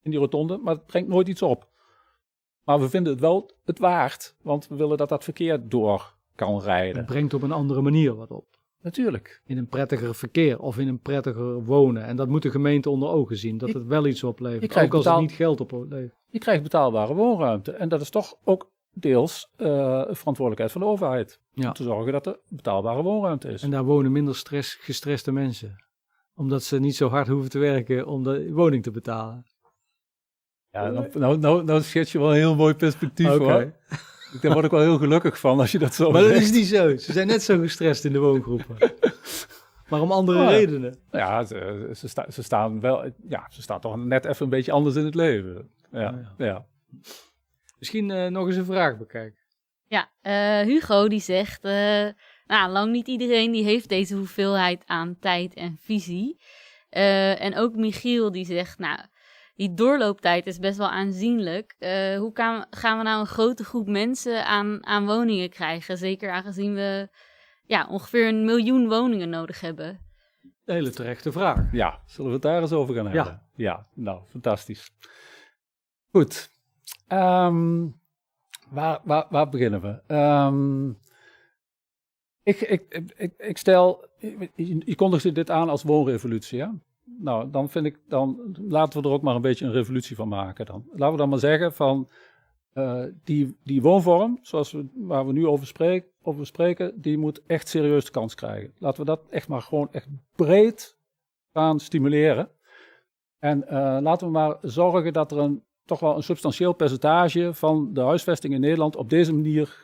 in die rotonde, maar het brengt nooit iets op. Maar we vinden het wel het waard, want we willen dat dat verkeer door kan Het rijden. brengt op een andere manier wat op. Natuurlijk. in een prettiger verkeer of in een prettiger wonen. En dat moet de gemeente onder ogen zien, dat Je- het wel iets oplevert. ook als het niet geld oplevert. Je krijgt betaalbare woonruimte en dat is toch ook deels eh, verantwoordelijkheid van de overheid. Ja. Om te zorgen dat er betaalbare woonruimte is. En daar wonen minder stress, gestreste mensen. Omdat ze niet zo hard hoeven te werken om de woning te betalen. Ja, nou, nou, nou, nou schets je wel een heel mooi perspectief Oké. hoor. Daar word ik wel heel gelukkig van als je dat zo Maar dat zegt. is niet zo. Ze zijn net zo gestrest in de woongroepen. maar om andere Oh ja. redenen. Ja, ze, ze, sta- ze staan wel, ja, ze staan toch net even een beetje anders in het leven. Ja, Oh ja. ja. Misschien eh, nog eens een vraag bekijken. Ja, eh, Hugo die zegt, eh, nou, lang niet iedereen die heeft deze hoeveelheid aan tijd en visie. Eh, en ook Michiel die zegt, nou, die doorlooptijd is best wel aanzienlijk. Eh, hoe kan, gaan we nou een grote groep mensen aan, aan woningen krijgen? Zeker aangezien we ja, ongeveer een miljoen woningen nodig hebben. Hele terechte vraag. Ja, zullen we het daar eens over gaan hebben? Ja. Ja, nou, fantastisch. Goed. Ehm, waar, waar, waar beginnen we? Ehm, ik, ik, ik, ik, ik stel, je, je kondigde dit aan als woonrevolutie, ja? Nou, dan vind ik, dan laten we er ook maar een beetje een revolutie van maken dan. Laten we dan maar zeggen van, eh, die, die woonvorm, zoals we, waar we nu over, spreek, over spreken, die moet echt serieus de kans krijgen. Laten we dat echt maar gewoon echt breed gaan stimuleren. En eh, laten we maar zorgen dat er een, toch wel een substantieel percentage van de huisvesting in Nederland op deze manier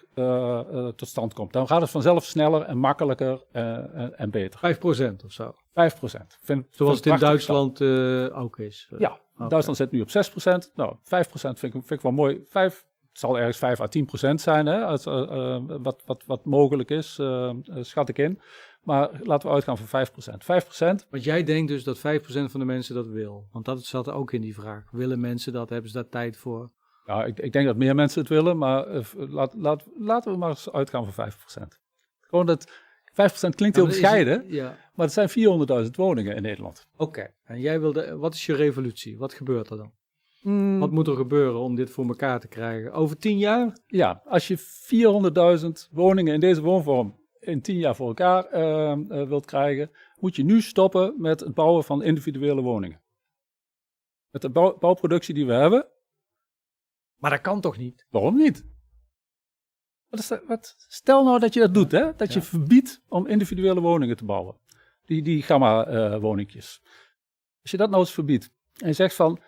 tot stand komt. Dan gaat het vanzelf sneller en makkelijker eh, en, en beter. 5% of zo. 5 procent. Vind, Zoals vind het in Duitsland eh, ook is. Ja, Oké. Duitsland zit nu op 6% Nou, 5 vind ik, vind ik wel mooi. 5, het zal ergens 5 à 10% zijn, hè, als, eh, eh, wat, wat, wat mogelijk is, eh, eh, schat ik in. Maar laten we uitgaan van 5 5% Want jij denkt dus dat 5% van de mensen dat wil. Want dat zat er ook in die vraag. Willen mensen dat? Hebben ze daar tijd voor? Ja, ik, ik denk dat meer mensen het willen, maar eh, laat, laat, laten we maar eens uitgaan van 5% Gewoon dat 5% klinkt heel het- bescheiden, Ja, maar het zijn 400.000 woningen in Nederland. oké. En jij wilde, wat is je revolutie? Wat gebeurt er dan? Hmm. Wat moet er gebeuren om dit voor elkaar te krijgen? Over tien jaar? Ja, als je 400.000 woningen in deze woonvorm in 10 jaar voor elkaar eh, eh, wilt krijgen, moet je nu stoppen met het bouwen van individuele woningen. Met de bouw- bouwproductie die we hebben, Maar dat kan toch niet? waarom niet? Wat is dat- wat, stel nou dat je dat doet, hè? dat je verbiedt om individuele woningen te bouwen. Die, die gamma-woningjes. Als je dat nou eens verbiedt en je zegt van,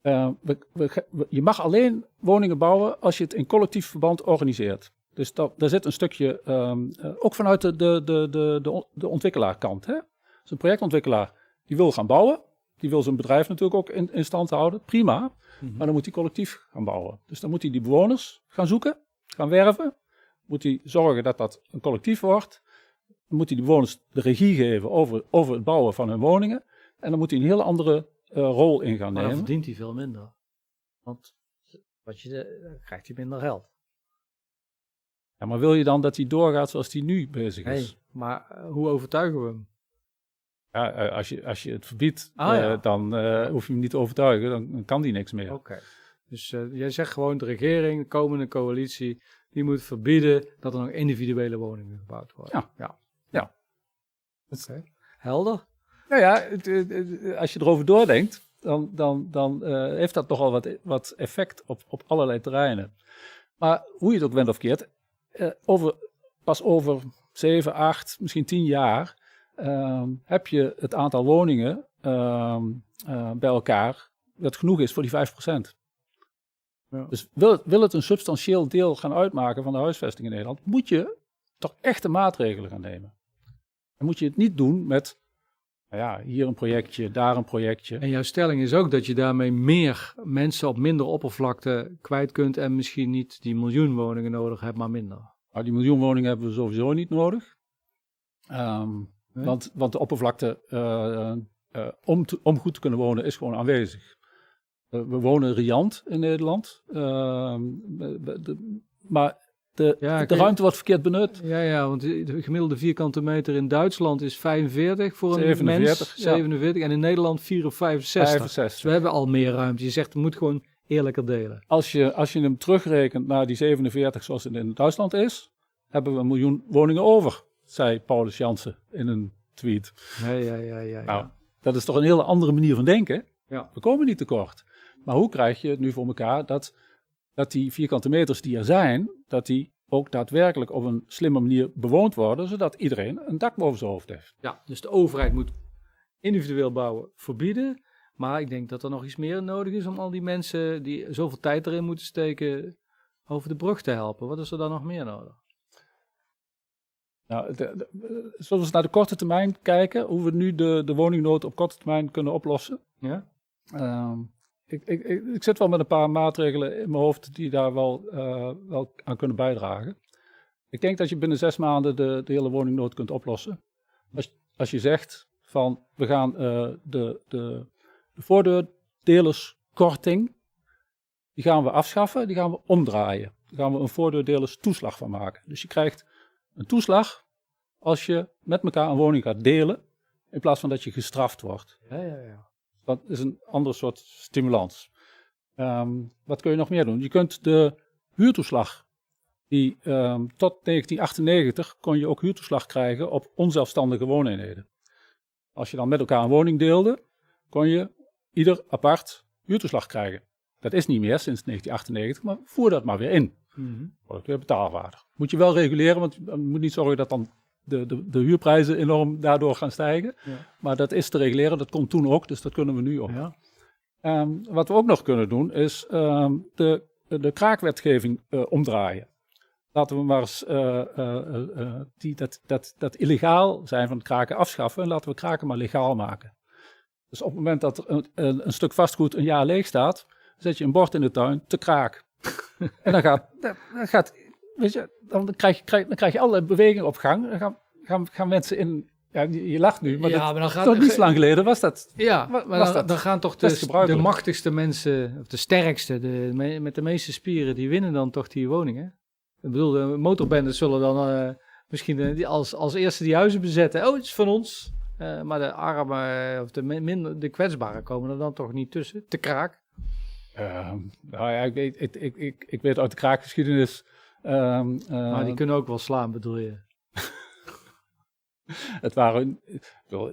eh, we, we, we- je mag alleen woningen bouwen als je het in collectief verband organiseert. Dus dat, daar zit een stukje, ehm, eh, ook vanuit de, de, de, de, de ontwikkelaarkant. Hè? Dus een projectontwikkelaar die wil gaan bouwen, die wil zijn bedrijf natuurlijk ook in, in stand houden, prima. Maar dan moet hij collectief gaan bouwen. Dus dan moet hij die bewoners gaan zoeken, gaan werven. Moet hij zorgen dat dat een collectief wordt. Dan moet hij de bewoners de regie geven over, over het bouwen van hun woningen. En dan moet hij een hele andere eh, rol in gaan Maar dan nemen. verdient hij veel minder. Want wat je, eh, dan krijgt hij minder geld. Ja, maar wil je dan dat hij doorgaat zoals hij nu bezig is? Hey, maar eh, hoe overtuigen we hem? Ja, eh, als, je, als je het verbiedt, Ah, eh, dan eh, hoef je hem niet te overtuigen. Dan, dan kan die niks meer. Oké. Dus jij zegt gewoon de regering, de komende coalitie, die moet verbieden dat er nog individuele woningen gebouwd worden. Ja. ja. Ja. Oké. Helder? Nou ja, het, het, het, als je erover doordenkt, dan, dan, dan heeft dat nogal wat, wat effect op, op allerlei terreinen. Maar hoe je het ook bent of keert, over, pas over 7, 8, misschien 10 jaar ehm, heb je het aantal woningen ehm, eh, bij elkaar dat genoeg is voor die 5%. Ja. Dus wil het, wil het een substantieel deel gaan uitmaken van de huisvesting in Nederland, moet je toch echte maatregelen gaan nemen. Dan moet je het niet doen met nou ja, hier een projectje, daar een projectje. En jouw stelling is ook dat je daarmee meer mensen op minder oppervlakte kwijt kunt en misschien niet die miljoen woningen nodig hebt, maar minder. Nou, die miljoen woningen hebben we sowieso niet nodig. Ehm, Nee? want, want de oppervlakte eh, eh, om, te- om goed te kunnen wonen is gewoon aanwezig. Eh, we wonen riant in Nederland. Ehm, de- maar de, Ja, de ruimte wordt verkeerd benut. Ja, ja, want de de gemiddelde vierkante meter in Duitsland is 45 voor een 47, mens. ja. 47 en in Nederland 4 of 65. 65. Dus we hebben al meer ruimte. Je zegt, het moet gewoon eerlijker delen. Als je, als je hem terugrekent naar die 47 zoals het in Duitsland is, hebben we een miljoen woningen over, zei Paulus Jansen in een tweet. Ja, ja, ja, ja. ja. Nou, dat is toch een hele andere manier van denken. Ja. We komen niet tekort. Maar hoe krijg je het nu voor elkaar dat, dat die vierkante meters die er zijn, dat die ook daadwerkelijk op een slimme manier bewoond worden, zodat iedereen een dak boven zijn hoofd heeft. ja, dus de overheid moet individueel bouwen verbieden. Maar ik denk dat er nog iets meer nodig is om al die mensen die zoveel tijd erin moeten steken over de brug te helpen. Wat is er dan nog meer nodig? Nou, de, de- zullen we eens naar de korte termijn kijken, hoe we nu de, de woningnood op korte termijn kunnen oplossen? Ja? Ehm, ik, ik, ik, ik zit wel met een paar maatregelen in mijn hoofd die daar wel, eh, wel aan kunnen bijdragen. Ik denk dat je binnen zes maanden de, de hele woningnood kunt oplossen. Als, als je zegt van we gaan eh, de, de, de voordeurdelerskorting, die gaan we afschaffen, die gaan we omdraaien. Daar gaan we een voordeurdelers toeslag van maken. Dus je krijgt een toeslag als je met elkaar een woning gaat delen in plaats van dat je gestraft wordt. Ja, ja, ja. Dat is een ander soort stimulans. Ehm, wat kun je nog meer doen? Je kunt de huurtoeslag, die ehm, tot 1998 kon je ook huurtoeslag krijgen op onzelfstandige wooneenheden. Als je dan met elkaar een woning deelde, kon je ieder apart huurtoeslag krijgen. Dat is niet meer sinds 1998, maar voer dat maar weer in. Mhm. Wordt weer betaalbaardig. Moet je wel reguleren, want je moet niet zorgen dat dan de, de, de huurprijzen enorm daardoor gaan stijgen. Ja. Maar dat is te reguleren, dat kon toen ook, dus dat kunnen we nu ook. Ja. Ehm, wat we ook nog kunnen doen, is ehm, de, de kraakwetgeving eh, omdraaien. Laten we maar eens eh, eh, die, dat, dat, dat illegaal zijn van het kraken afschaffen en laten we kraken maar legaal maken. Dus op het moment dat een, een, een stuk vastgoed een jaar leeg staat, zet je een bord in de tuin te kraak. en dan gaat, dan gaat weet je, dan krijg je, krijg, dan krijg je allerlei bewegingen op gang. Dan gaan, gaan, gaan mensen in, ja, je lacht nu, maar ja, dat, maar dan gaat nog niet zo lang geleden was dat. Ja, maar was dan, dat dan gaan toch de, de machtigste mensen, of de sterkste, de, me- met de meeste spieren, die winnen dan toch die woningen. Ik bedoel, de motorbendes zullen dan eh, misschien die als, als eerste die huizen bezetten. Oh, het is van ons. Eh, maar de armen, of de, min- minder, de kwetsbaren komen er dan toch niet tussen. Te kraak. Ehm, nou ja, ik weet, ik, ik, ik, ik weet uit de kraakgeschiedenis. ehm, eh, maar die kunnen ook wel slaan, bedoel je. Het waren,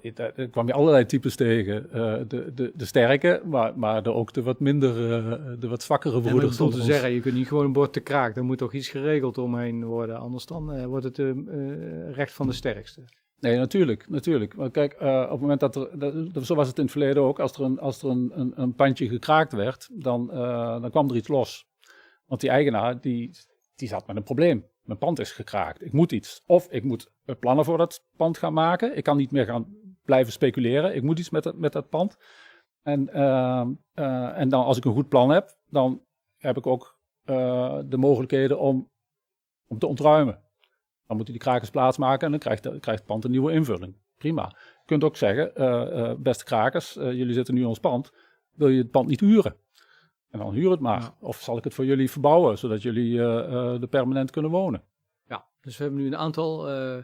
ik er kwam je allerlei types tegen. Eh, de, de, de sterke, maar, maar de, ook de wat minder, eh, de wat zwakkere broeders. om te zeggen, je kunt niet gewoon een bord te kraak. Er moet toch iets geregeld omheen worden. Anders dan eh, wordt het recht van de sterkste. Nee, natuurlijk, natuurlijk. Maar kijk, eh, op het moment dat er, dat, zo was het in het verleden ook, als er een, als er een, een, een pandje gekraakt werd, dan, eh, dan kwam er iets los. Want die eigenaar, die, die zat met een probleem. Mijn pand is gekraakt. Ik moet iets. Of ik moet plannen voor dat pand gaan maken. Ik kan niet meer gaan blijven speculeren. Ik moet iets met, dat- met dat pand. En, ehm, eh, en dan als ik een goed plan heb, dan heb ik ook de mogelijkheden om, om te ontruimen. Dan moeten die krakers plaatsmaken en dan krijgt, de- krijgt het pand een nieuwe invulling. Prima. Je kunt ook zeggen, eh, eh, beste krakers, eh, jullie zitten nu in ons pand. Wil je het pand niet huren? En dan huur het maar. Ja. Of zal ik het voor jullie verbouwen, zodat jullie eh, eh, er permanent kunnen wonen? Ja, dus we hebben nu een aantal eh, eh,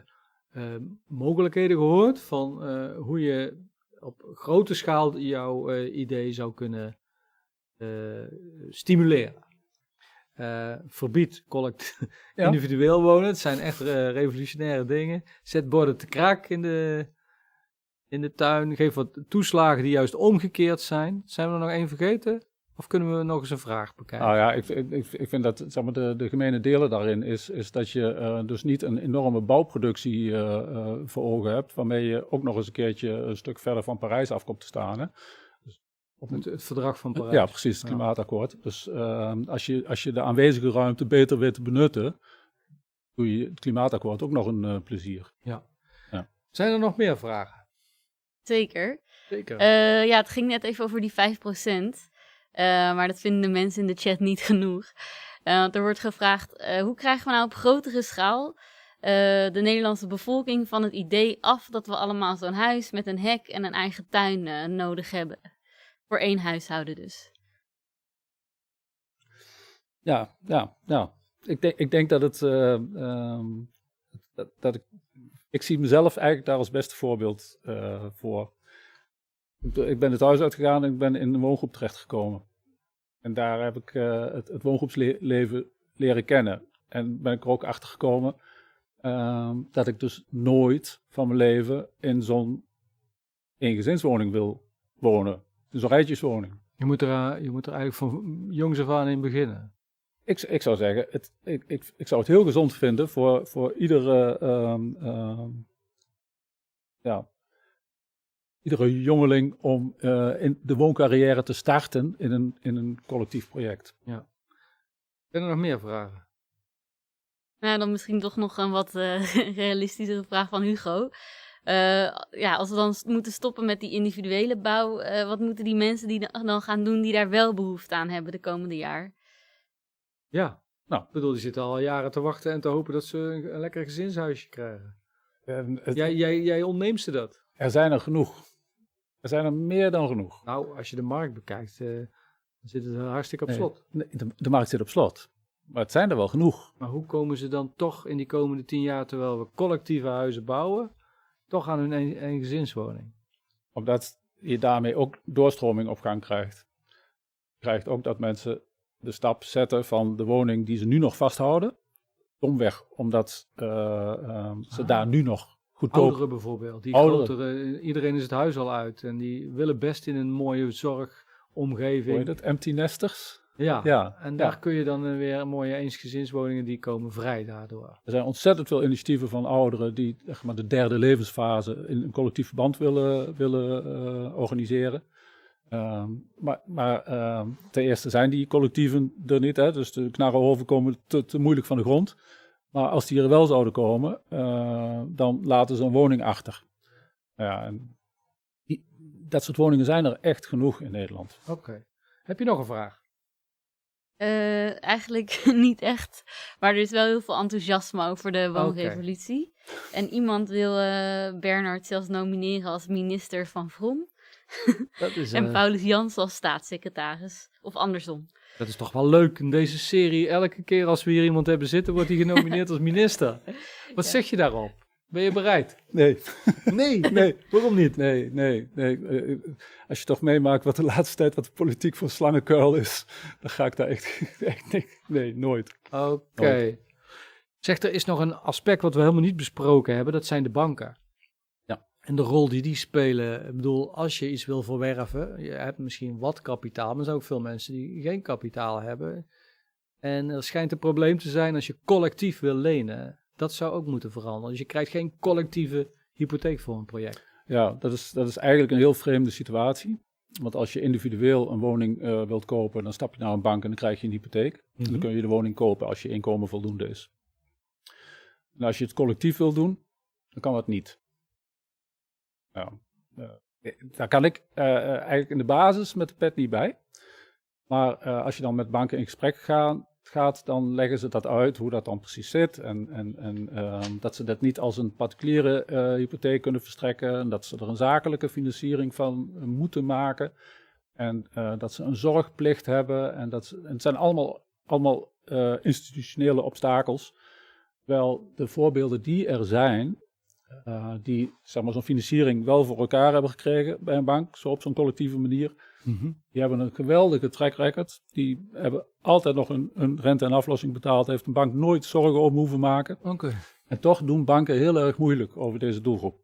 mogelijkheden gehoord van eh, hoe je op grote schaal jouw eh, idee zou kunnen eh, stimuleren. Eh verbied collect Ja. individueel wonen. Het zijn echt eh, revolutionaire dingen. Zet borden te kraak in de, in de tuin. Geef wat toeslagen die juist omgekeerd zijn. Zijn we er nog één vergeten? Of kunnen we nog eens een vraag bekijken? Nou ja, ik, ik, ik vind dat zeg maar, de, de gemene delen daarin is, is dat je eh, dus niet een enorme bouwproductie eh, voor ogen hebt, waarmee je ook nog eens een keertje een stuk verder van Parijs af komt te staan. Hè? Op het, het verdrag van Parijs. Ja, precies, het Ja. klimaatakkoord. Dus ehm, als, je, als je de aanwezige ruimte beter weet te benutten, doe je het klimaatakkoord ook nog een eh, plezier. Zijn er nog meer vragen? Zeker. Zeker. Eh, ja, het ging net even over die 5%. eh, maar dat vinden de mensen in de chat niet genoeg. Eh, want er wordt gevraagd, eh, hoe krijgen we nou op grotere schaal eh, de Nederlandse bevolking van het idee af dat we allemaal zo'n huis met een hek en een eigen tuin eh, nodig hebben? Voor één huishouden dus. Ja, ja, ja. Ik, denk, ik denk dat het. eh, ehm, dat, dat ik, ik zie mezelf eigenlijk daar als beste voorbeeld eh, voor. Ik, ben het huis uitgegaan en ik ben in een woongroep terechtgekomen. En daar heb ik eh, het, het woongroepsleven leren kennen. En ben ik er ook achter gekomen ehm, dat ik dus nooit van mijn leven in zo'n eengezinswoning wil wonen. In zo'n rijtjeswoning. je, moet er, eh, je moet er eigenlijk van jongs af aan in beginnen. Ik, ik zou zeggen, het, ik, ik, ik zou het heel gezond vinden voor, voor iedere, ehm, ehm, ja, iedere jongeling om eh, in de wooncarrière te starten in een, in een collectief project. Zijn er nog meer vragen? Nou, dan misschien toch nog een wat eh, realistischere vraag van Hugo. Eh, ja, als we dan moeten stoppen met die individuele bouw, eh, wat moeten die mensen die da- dan gaan doen die daar wel behoefte aan hebben de komende jaar? Ja. Nou. Ik bedoel, die zitten al jaren te wachten en te hopen dat ze een, een lekker gezinshuisje krijgen. En het- Jij, jij, jij ontneemt ze dat. Er zijn er genoeg. Er zijn er meer dan genoeg. Nou, als je de markt bekijkt, eh, dan zit het hartstikke op Nee. slot. Nee, De, de markt zit op slot. Maar het zijn er wel genoeg. Maar hoe komen ze dan toch in die komende tien jaar, terwijl we collectieve huizen bouwen, toch aan hun een, eengezinswoning? Omdat je daarmee ook doorstroming op gang krijgt. Je krijgt ook dat mensen de stap zetten van de woning die ze nu nog vasthouden, omweg, omdat uh, uh, ze Ah. daar nu nog goedkoop... Ouderen bijvoorbeeld. Die Ouderen. grotere, iedereen is het huis al uit en die willen best in een mooie zorgomgeving. heet het? Empty nesters? Ja. Ja, En ja. daar kun je dan weer mooie eensgezinswoningen die komen vrij daardoor. Er zijn ontzettend veel initiatieven van ouderen die zeg maar, de derde levensfase in een collectief verband willen, willen eh, organiseren. Ehm, maar maar ehm, ten eerste zijn die collectieven er niet, hè, dus de knarrenhoven komen te, te moeilijk van de grond. Maar als die er wel zouden komen, eh, dan laten ze een woning achter. Ja, en die- dat soort woningen zijn er echt genoeg in Nederland. Oké. Heb je nog een vraag? Eh, eigenlijk niet echt. Maar er is wel heel veel enthousiasme over de woonrevolutie. En iemand wil eh Bernard zelfs nomineren als minister van Vrom. Dat is, En eh, Paulus Jans als staatssecretaris. Of andersom. dat is toch wel leuk in deze serie. Elke keer als we hier iemand hebben zitten, wordt hij genomineerd als minister. Wat Ja. zeg je daarop? Ben je bereid? Nee, Nee. nee, Waarom niet? Nee, nee, nee. Eh, eh, Als je toch meemaakt wat de laatste tijd wat de politiek voor slangenkuil is, dan ga ik daar echt, echt nee, nee, nooit. Oké. Zeg, er is nog een aspect wat we helemaal niet besproken hebben. Dat zijn de banken. Ja. En de rol die die spelen. Ik bedoel, als je iets wil verwerven, je hebt misschien wat kapitaal, maar er zijn ook veel mensen die geen kapitaal hebben. En er schijnt een probleem te zijn als je collectief wil lenen. Dat zou ook moeten veranderen. Dus je krijgt geen collectieve hypotheek voor een project. Ja, dat is, dat is eigenlijk een heel vreemde situatie. Want als je individueel een woning eh, wilt kopen, dan stap je naar een bank en dan krijg je een hypotheek. En dan kun je de woning kopen als je inkomen voldoende is. En als je het collectief wil doen, dan kan dat niet. Ja, eh, daar kan ik eigenlijk in de basis met de pet niet bij. Maar als je dan met banken in gesprek gaan, gaat, dan leggen ze dat uit, hoe dat dan precies zit. En, en, en ehm, dat ze dat niet als een particuliere eh, hypotheek kunnen verstrekken. En dat ze er een zakelijke financiering van eh, moeten maken. En eh, dat ze een zorgplicht hebben. En, dat ze, het zijn allemaal, allemaal institutionele obstakels. Terwijl de voorbeelden die er zijn, die zeg maar, zo'n financiering wel voor elkaar hebben gekregen bij een bank, zo op zo'n collectieve manier, die hebben een geweldige track record. Die hebben altijd nog een, een rente en aflossing betaald. Heeft een bank nooit zorgen om hoeven maken. Oké. En toch doen banken heel erg moeilijk over deze doelgroep.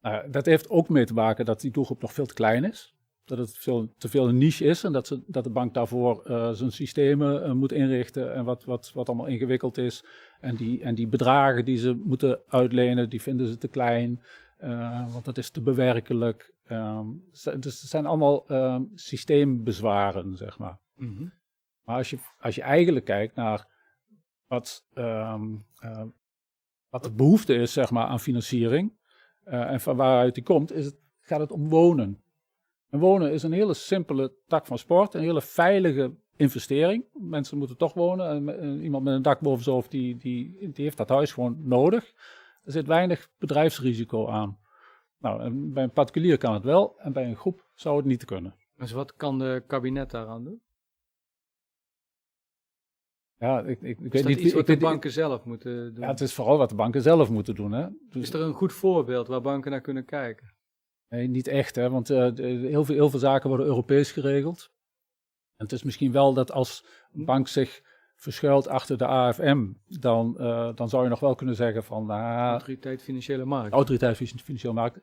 Nou, dat heeft ook mee te maken dat die doelgroep nog veel te klein is. Dat het veel, te veel een niche is en dat, ze, dat de bank daarvoor eh, zijn systemen eh, moet inrichten en wat, wat, wat allemaal ingewikkeld is. En die, en die bedragen die ze moeten uitlenen, die vinden ze te klein, eh, want dat is te bewerkelijk. Ehm, dus het zijn allemaal ehm, systeembezwaren, zeg maar. Mhm. Maar als je, als je eigenlijk kijkt naar wat, ehm, eh, wat de behoefte is zeg maar, aan financiering eh, en van waaruit die komt, is het, gaat het om wonen. En wonen is een hele simpele tak van sport, een hele veilige investering. Mensen moeten toch wonen. En iemand met een dak boven zijn hoofd, die, die, die heeft dat huis gewoon nodig. Er zit weinig bedrijfsrisico aan. Nou, bij een particulier kan het wel, en bij een groep zou het niet kunnen. Dus wat kan de kabinet daaraan doen? Ja, ik, ik, weet dat niet. iets ik wat de banken zelf moeten doen? Ja, het is vooral wat de banken zelf moeten doen. Hè? Dus, Is er een goed voorbeeld waar banken naar kunnen kijken? nee, niet echt, hè? want eh, heel, veel, heel veel zaken worden Europees geregeld. En het is misschien wel dat als een bank zich verschuilt achter de AFM, dan, eh, dan zou je nog wel kunnen zeggen van nou, Autoriteit Financiële Markt. autoriteit Fin- financieel markten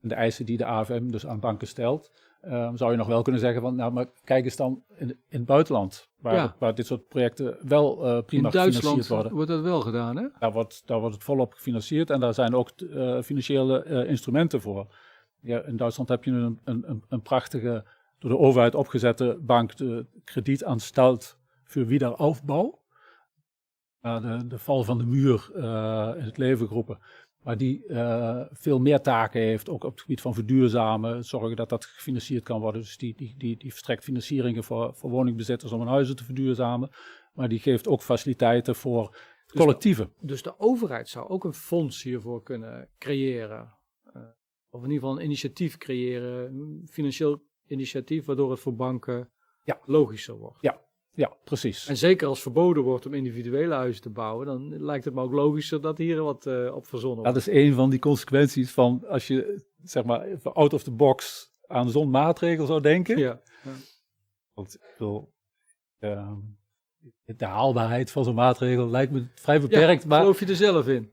en de eisen die de AFM dus aan banken stelt, eh, zou je nog wel kunnen zeggen van nou, maar kijk eens dan in, in het buitenland, waar, Ja. waar dit soort projecten wel eh, prima In Duitsland gefinancierd worden. wordt dat wel gedaan, hè? Daar wordt, daar wordt het volop gefinancierd en daar zijn ook eh, financiële instrumenten voor. Ja, in Duitsland heb je een, een, een, een prachtige, door de overheid opgezette bank, de Kreditanstalt für Wiederaufbau. Uh, de, de val van de muur eh, in het leven geroepen. Maar die eh, veel meer taken heeft, ook op het gebied van verduurzamen, zorgen dat dat gefinancierd kan worden. Dus die, die, die, die verstrekt financieringen voor, voor woningbezitters om hun huizen te verduurzamen. Maar die geeft ook faciliteiten voor collectieven. Dus de overheid zou ook een fonds hiervoor kunnen creëren. Eh, of in ieder geval een initiatief creëren, een financieel initiatief, waardoor het voor banken Ja. logischer wordt. Ja. Ja, precies. En zeker als verboden wordt om individuele huizen te bouwen, dan lijkt het me ook logischer dat hier wat uh, op verzonnen wordt. Dat is een van die consequenties van als je, zeg maar, out of the box aan zo'n maatregel zou denken. Ja. ja. Want ik wil, uh, de haalbaarheid van zo'n maatregel lijkt me vrij beperkt. Ja, maar geloof je er zelf in?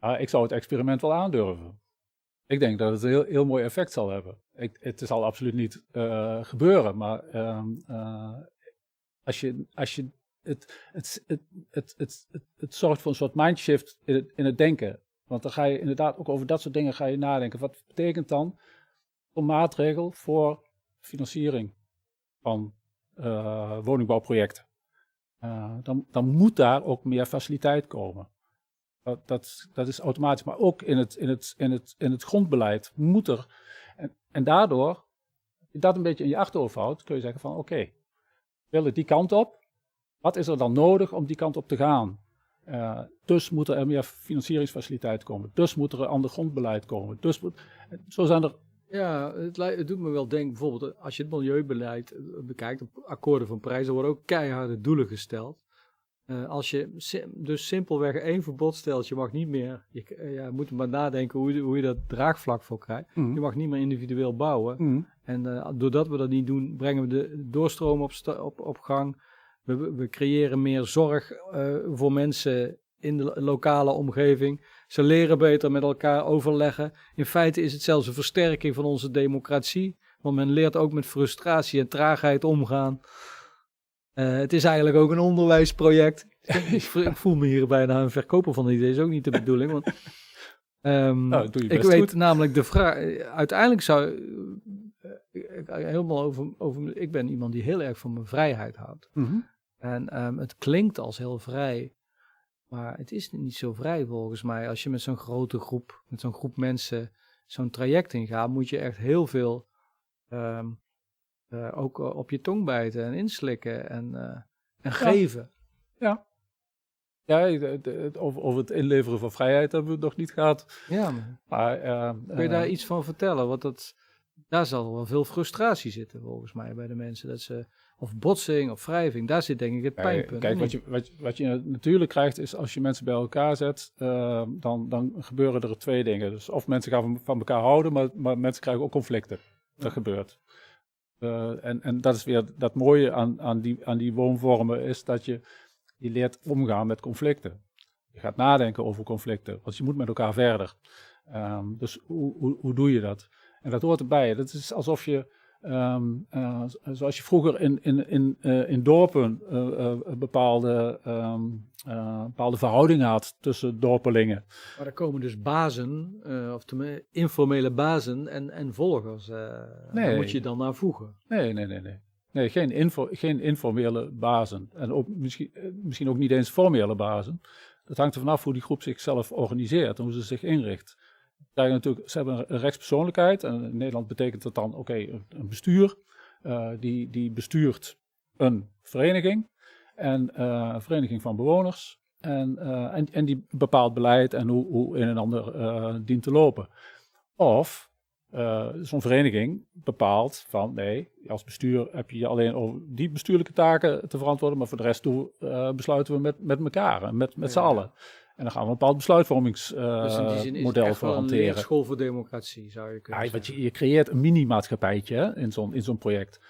Uh, ik zou het experiment wel aandurven. Ik denk dat het een heel, heel mooi effect zal hebben. Ik, het zal absoluut niet uh, gebeuren, maar ehm, uh, als je, als je het, het, het, het, het, het, zorgt voor een soort mindshift in het, in het denken. Want dan ga je inderdaad ook over dat soort dingen ga je nadenken. Wat betekent dan een maatregel voor financiering van uh, woningbouwprojecten? dan, dan moet daar ook meer faciliteit komen. Dat, dat, is automatisch. Maar ook in het, in het, in het, in het grondbeleid moet er. En, en daardoor, dat een beetje in je achterhoofd houdt, kun je zeggen van oké, okay, willen die kant op. Wat is er dan nodig om die kant op te gaan? Uh, dus moet er meer financieringsfaciliteit komen. Dus moet er een ander grondbeleid komen. Dus zo zijn er. Ja, het, het, doet me wel denken, bijvoorbeeld als je het milieubeleid bekijkt, op akkoorden van prijzen worden ook keiharde doelen gesteld. Uh, als je dus simpelweg één verbod stelt, je mag niet meer, je uh, ja, moet maar nadenken hoe, hoe je dat draagvlak voor krijgt. Mm. Je mag niet meer individueel bouwen. Mm. En uh, doordat we dat niet doen, brengen we de doorstroom op, op, op gang. We, we creëren meer zorg voor mensen in de lokale omgeving. Ze leren beter met elkaar overleggen. In feite is het zelfs een versterking van onze democratie. Want men leert ook met frustratie en traagheid omgaan. Uh, het is eigenlijk ook een onderwijsproject. ik voel me hier bijna een verkoper van idee. is ook niet de bedoeling. Want, um, oh, ik weet goed. namelijk de vraag. Uiteindelijk zou. Uh, helemaal over, over. Ik ben iemand die heel erg van mijn vrijheid houdt. Mm -hmm. En um, het klinkt als heel vrij. Maar het is niet zo vrij volgens mij. Als je met zo'n grote groep, met zo'n groep mensen zo'n traject ingaat, moet je echt heel veel. Um, uh, ook uh, op je tong bijten en inslikken en, uh, en geven. Ja. Ja, over, over, het inleveren van vrijheid hebben we het nog niet gehad. Ja, maar, maar kun je daar iets van vertellen? Want dat, daar zal wel veel frustratie zitten volgens mij bij de mensen. Dat ze, of botsing of wrijving, daar zit denk ik het pijnpunt. Kijk, wat je, wat, wat je natuurlijk krijgt is als je mensen bij elkaar zet, dan, dan gebeuren er twee dingen. Dus of mensen gaan van, van elkaar houden, maar, maar mensen krijgen ook conflicten. Dat ja. gebeurt. Uh, en, en dat is weer dat mooie aan, aan, die, aan die woonvormen, is dat je, je leert omgaan met conflicten. Je gaat nadenken over conflicten, want je moet met elkaar verder. Um, dus hoe, hoe, hoe doe je dat? En dat hoort erbij. Dat is alsof je, um, uh, zoals je vroeger in, in, in, uh, in dorpen een bepaalde, um, bepaalde verhouding had tussen dorpelingen. Maar er komen dus bazen, of informele bazen en, en volgers. nee. Daar moet je dan naar voegen. Nee, nee, nee, nee. Nee, geen, info, geen informele bazen. En ook, misschien, misschien ook niet eens formele bazen. Dat hangt er vanaf hoe die groep zichzelf organiseert en hoe ze zich inricht krijgen natuurlijk, ze hebben een rechtspersoonlijkheid. En in Nederland betekent dat dan, oké, okay, een bestuur. Uh, die, die bestuurt een vereniging. En uh, een vereniging van bewoners. En, uh, en, en die bepaalt beleid en hoe, hoe een en ander dient te lopen. Of zo'n vereniging bepaalt van, nee, als bestuur heb je alleen over die bestuurlijke taken te verantwoorden. Maar voor de rest toe, besluiten we met, met elkaar, met, met ja, z'n allen. En dan gaan we een bepaald besluitvormingsmodel uh, dus in die zin is het voor hanteren. Een school voor democratie, zou je kunnen ja, zeggen. Je, je creëert een mini-maatschappijtje in zo'n in zo'n project.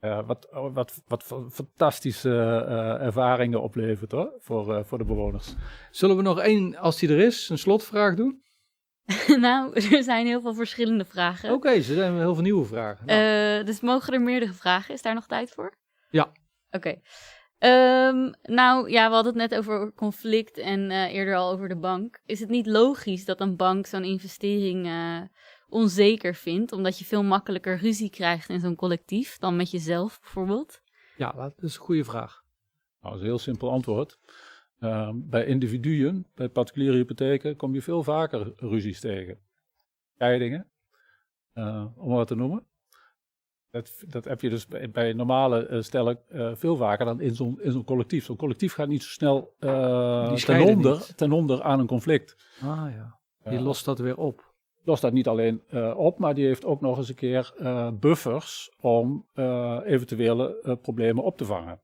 Uh, wat, wat, wat fantastische uh, ervaringen oplevert hoor, voor, voor de bewoners. Zullen we nog één, als die er is, een slotvraag doen? nou, er zijn heel veel verschillende vragen. Oké, okay, er zijn heel veel nieuwe vragen. Nou. dus mogen er meerdere vragen? Is daar nog tijd voor? Ja. Oké. Okay. Um, nou ja, we hadden het net over conflict en uh, eerder al over de bank. Is het niet logisch dat een bank zo'n investering uh, onzeker vindt, omdat je veel makkelijker ruzie krijgt in zo'n collectief dan met jezelf bijvoorbeeld? Ja, dat is een goede vraag. Nou, dat is een heel simpel antwoord. Uh, bij individuen, bij particuliere hypotheken, kom je veel vaker ruzies tegen. Scheidingen, uh, om wat te noemen. Dat, dat heb je dus bij, bij normale uh, stellen uh, veel vaker dan in zo'n zo'n collectief. Zo'n collectief gaat niet zo snel uh, ten, onder, ten onder aan een conflict. Ah ja, die lost dat weer op. lost dat niet alleen op, maar die heeft ook nog eens een keer buffers om eventuele problemen op te vangen.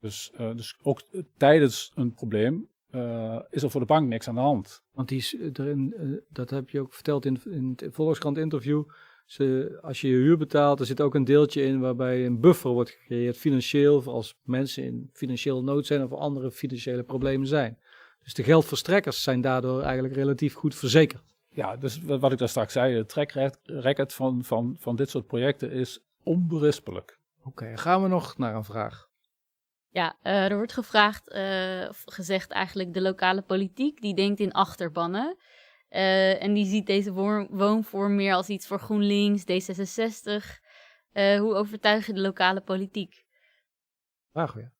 Dus, dus ook tijdens een probleem is er voor de bank niks aan de hand. Want die is erin, dat heb je ook verteld in, in het Volkskrant interview. Ze, als je je huur betaalt, er zit ook een deeltje in waarbij een buffer wordt gecreëerd financieel, voor als mensen in financieel nood zijn of andere financiële problemen zijn. Dus de geldverstrekkers zijn daardoor eigenlijk relatief goed verzekerd. Ja, dus wat ik daar straks zei, het track record van, van, van dit soort projecten is onberispelijk. Oké, gaan we nog naar een vraag. Ja, uh, er wordt gevraagd, uh, gezegd eigenlijk de lokale politiek, die denkt in achterbannen. Uh, en die ziet deze woonvorm meer als iets voor GroenLinks, D66. hoe overtuig je de lokale politiek? Vraag weer.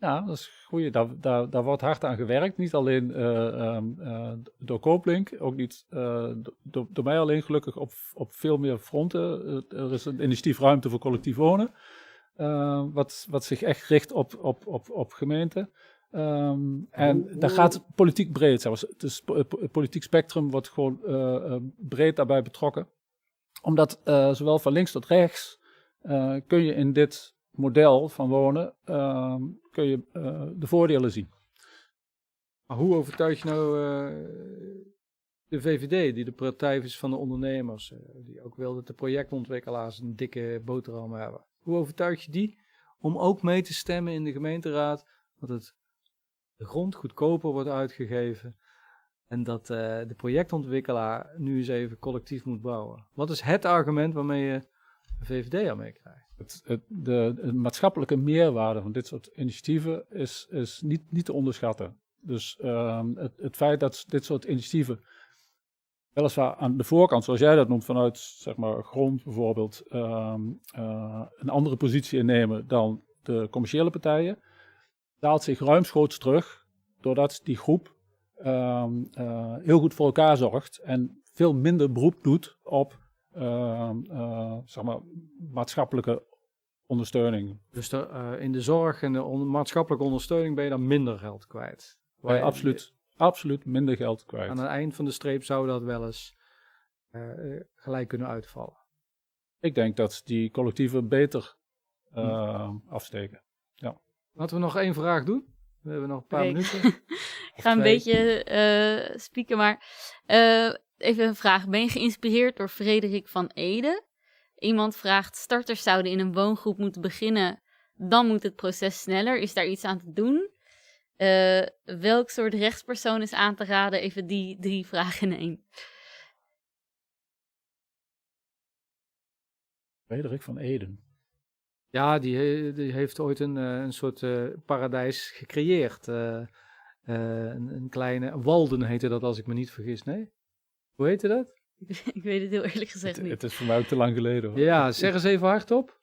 Ja, dat is goed. Daar, daar, daar wordt hard aan gewerkt. Niet alleen uh, uh, door Kooplink, ook niet uh, door, door, mij alleen gelukkig op, op veel meer fronten. er is een initiatief Ruimte voor Collectief Wonen, wat, wat zich echt richt op, op, op, op gemeenten. Um, en daar gaat politiek breed. Dus het politiek spectrum wordt gewoon breed daarbij betrokken. Omdat zowel van links tot rechts kun je in dit model van wonen ehm, kun je de voordelen zien. Maar hoe overtuig je nou de VVD, die de partij is van de ondernemers, die ook wil dat de projectontwikkelaars een dikke boterham hebben? Hoe overtuig je die om ook mee te stemmen in de gemeenteraad dat het, de grond goedkoper wordt uitgegeven en dat de projectontwikkelaar nu eens even collectief moet bouwen? Wat is het argument waarmee je de VVD aan meekrijgt? Het, het, de, maatschappelijke meerwaarde van dit soort initiatieven is, is niet, niet te onderschatten. Dus um, het, het feit dat dit soort initiatieven weliswaar aan de voorkant, zoals jij dat noemt, vanuit zeg maar, grond bijvoorbeeld, um, uh, een andere positie innemen dan de commerciële partijen, daalt zich ruimschoots terug, doordat die groep um, uh, heel goed voor elkaar zorgt en veel minder beroep doet op uh, zeg maar, maatschappelijke ondersteuning. Dus uh, in de zorg en de maatschappelijke ondersteuning ben je dan minder geld kwijt? Waar je absoluut, absoluut minder geld kwijt. Aan het eind van de streep zou dat wel eens gelijk kunnen uitvallen. Ik denk dat die collectieven beter uh, afsteken. Ja. Laten we nog één vraag doen. We hebben nog een paar minuten. Ik ga een beetje uh, spieken, maar even een vraag. Ben je geïnspireerd door Frederik van Ede? iemand vraagt, starters zouden in een woongroep moeten beginnen, dan moet het proces sneller. Is daar iets aan te doen? Uh, welk soort rechtspersoon is aan te raden? Even die drie vragen in één. Frederik van Eden. Ja, die, die heeft ooit een, eh, een soort uh, paradijs gecreëerd. Uh, een, een, kleine, Walden heette dat als ik me niet vergis, nee? Hoe heette dat? ik weet het heel eerlijk gezegd het, niet. Het is voor mij ook te lang geleden. Hoor. Ja, zeg eens even hardop.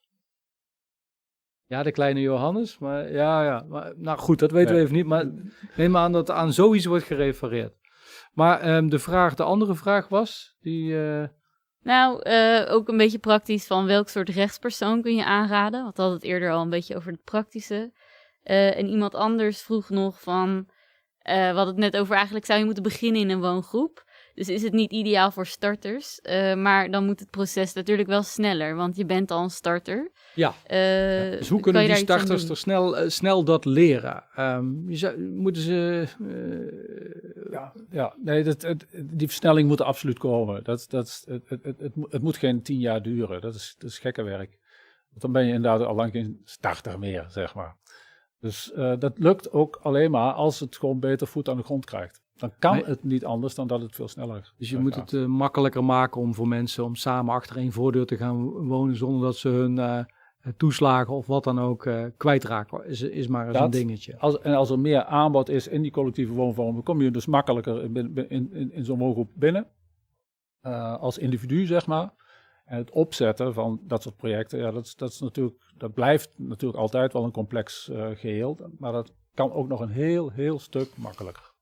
Ja, de kleine Johannes. Maar ja, ja. Maar, nou goed, dat weten we even niet. Maar neem aan dat aan zoiets wordt gerefereerd. Maar um, de vraag, de andere vraag was, die... Uh... Nou, uh, ook een beetje praktisch van welk soort rechtspersoon kun je aanraden? Want we hadden het eerder al een beetje over het praktische. Uh, en iemand anders vroeg nog van, we hadden het net over eigenlijk zou je moeten beginnen in een woongroep. Dus is het niet ideaal voor starters. Uh, maar dan moet het proces natuurlijk wel sneller, want je bent al een starter. Ja. Uh, ja. Dus hoe kunnen die starters er snel, uh, snel dat leren? Um, je zou, moeten ze. ja, ja, nee, dat, het, die versnelling moet er absoluut komen. Dat, dat, het, het, het, het, het moet geen tien jaar duren. Dat is, dat is gekke werk. Want dan ben je inderdaad al lang geen starter meer, zeg maar. Dus dat lukt ook alleen maar als het gewoon beter voet aan de grond krijgt dan kan het niet anders dan dat het veel sneller Dus je moet het uh, makkelijker maken om voor mensen om samen achter één voordeur te gaan wonen zonder dat ze hun uh, toeslagen of wat dan ook uh, kwijtraken. Is, is maar eens een dingetje. Als, en als er meer aanbod is in die collectieve woonvorm, dan kom je dus makkelijker in, in, in, in zo'n woongroep binnen. als individu, zeg maar. En het opzetten van dat soort projecten, ja, dat, dat, is natuurlijk, dat blijft natuurlijk altijd wel een complex geheel. Maar dat kan ook nog een heel, heel stuk makkelijker.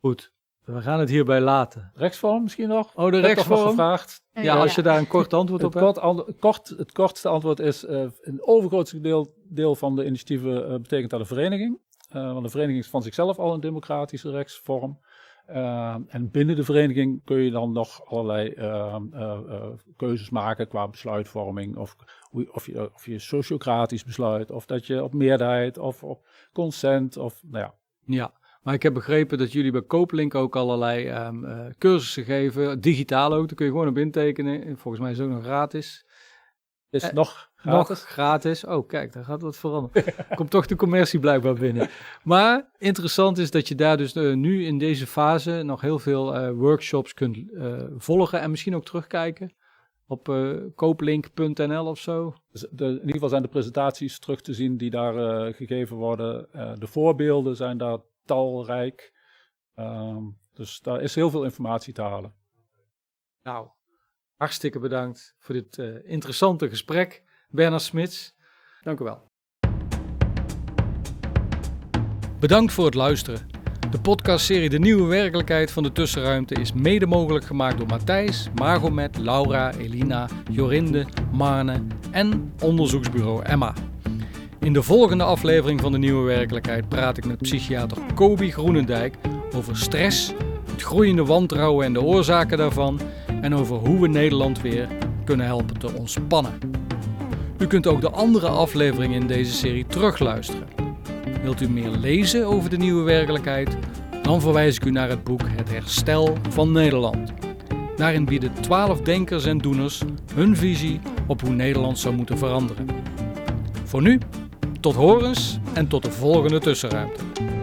Goed, we gaan het hierbij laten. Rechtsvorm misschien nog? Oh, de rechtsvorm? gevraagd. Ja, als je daar een kort antwoord op hebt. Kort, kort, het kortste antwoord is, uh, een overgrootste deel, deel van de initiatieven uh, betekent dat een vereniging. Uh, want een vereniging is van zichzelf al een democratische rechtsvorm. Uh, en binnen de vereniging kun je dan nog allerlei uh, uh, keuzes maken qua besluitvorming. Of, of, je, of je sociocratisch besluit, of dat je op meerderheid, of op consent, of nou ja. Ja, maar ik heb begrepen dat jullie bij Kooplink ook allerlei um, cursussen geven. Digitaal ook, daar kun je gewoon op intekenen. Volgens mij is het ook nog gratis. Is nog gratis? Nog gratis. Oh, kijk, daar gaat wat veranderen. Komt toch de commercie blijkbaar binnen. Maar interessant is dat je daar dus uh, nu in deze fase nog heel veel uh, workshops kunt volgen en misschien ook terugkijken op kooplink.nl of zo. Dus de, in ieder geval zijn de presentaties terug te zien die daar gegeven worden. de voorbeelden zijn daar talrijk. Um, dus daar is heel veel informatie te halen. Nou, hartstikke bedankt voor dit interessante gesprek. Bernard Smits. Dank u wel. Bedankt voor het luisteren. De podcastserie De Nieuwe Werkelijkheid van de Tussenruimte is mede mogelijk gemaakt door Matthijs, Margomet, Laura, Elina, Jorinde, Marne en onderzoeksbureau Emma. In de volgende aflevering van De Nieuwe Werkelijkheid praat ik met psychiater Kobi Groenendijk over stress, het groeiende wantrouwen en de oorzaken daarvan en over hoe we Nederland weer kunnen helpen te ontspannen. U kunt ook de andere afleveringen in deze serie terugluisteren. Wilt u meer lezen over de nieuwe werkelijkheid? Dan verwijs ik u naar het boek Het Herstel van Nederland. Daarin bieden twaalf denkers en doeners hun visie op hoe Nederland zou moeten veranderen. Voor nu, tot horens en tot de volgende tussenruimte.